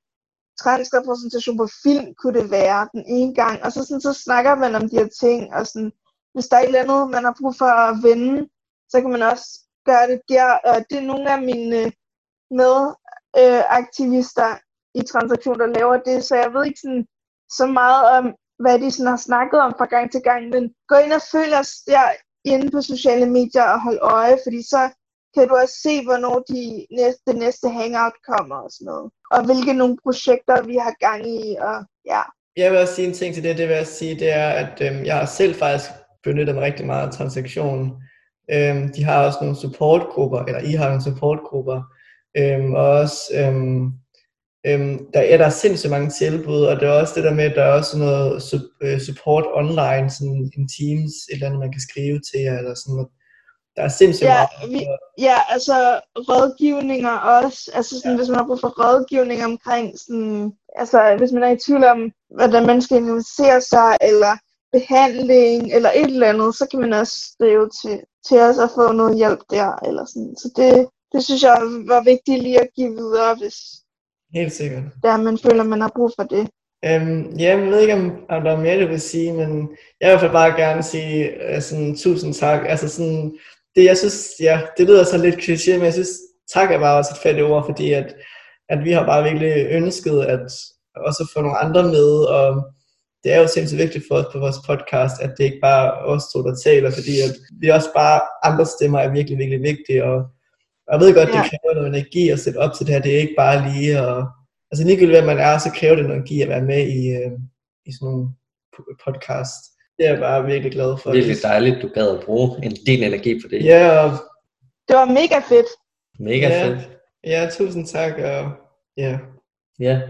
transrepræsentation på film kunne det være den ene gang, og så, sådan, så snakker man om de her ting, og sådan, hvis der er et eller andet, man har brug for at vende, så kan man også gøre det der, og det er nogle af mine øh, medaktivister i transaktion, der laver det, så jeg ved ikke sådan, så meget om, hvad de sådan har snakket om fra gang til gang, men gå ind og følg os der inde på sociale medier og hold øje, fordi så kan du også se, hvornår de næste, det næste hangout kommer og sådan noget. Og hvilke nogle projekter vi har gang i, og ja. Jeg vil også sige en ting til det, det vil jeg sige, det er, at øhm, jeg har selv faktisk benyttet mig rigtig meget af transaktionen. Øhm, de har også nogle supportgrupper, eller I har nogle supportgrupper, øhm, og også, øhm, øhm, der, ja, der er sindssygt mange tilbud, og det er også det der med, at der er også noget øh, support online, sådan en Teams, et eller andet, man kan skrive til jer, eller sådan noget. Der er sindssygt Ja, meget. vi, ja, altså rådgivninger også. Altså sådan, ja. hvis man har brug for rådgivning omkring sådan, altså hvis man er i tvivl om, hvordan man skal investere sig, eller behandling, eller et eller andet, så kan man også skrive til, til os og få noget hjælp der, eller sådan. Så det, det synes jeg var vigtigt lige at give videre, hvis Helt sikkert. der man føler, man har brug for det. Øhm, ja, jeg ved ikke, om, om der er mere, du vil sige, men jeg vil i hvert fald bare gerne sige sådan, tusind tak. Altså sådan, det jeg synes, ja, det lyder så lidt kliché, men jeg synes, tak er bare også et fedt ord, fordi at, at vi har bare virkelig ønsket at også få nogle andre med, og det er jo sindssygt vigtigt for os på vores podcast, at det ikke bare er os to, der taler, fordi at vi også bare, andre stemmer er virkelig, virkelig vigtige, og, og jeg ved godt, det Ja. kræver noget energi at sætte op til det her, det er ikke bare lige at altså ligegyldigt hvad man er, så kræver det noget energi at være med i, øh, i sådan nogle po- podcast. Det er jeg bare virkelig glad for. Virkelig dejligt, du gad at bruge en, din energi på det. Ja, og Det var mega fedt. Mega Ja. fedt. Ja, tusind tak, og ja. Ja.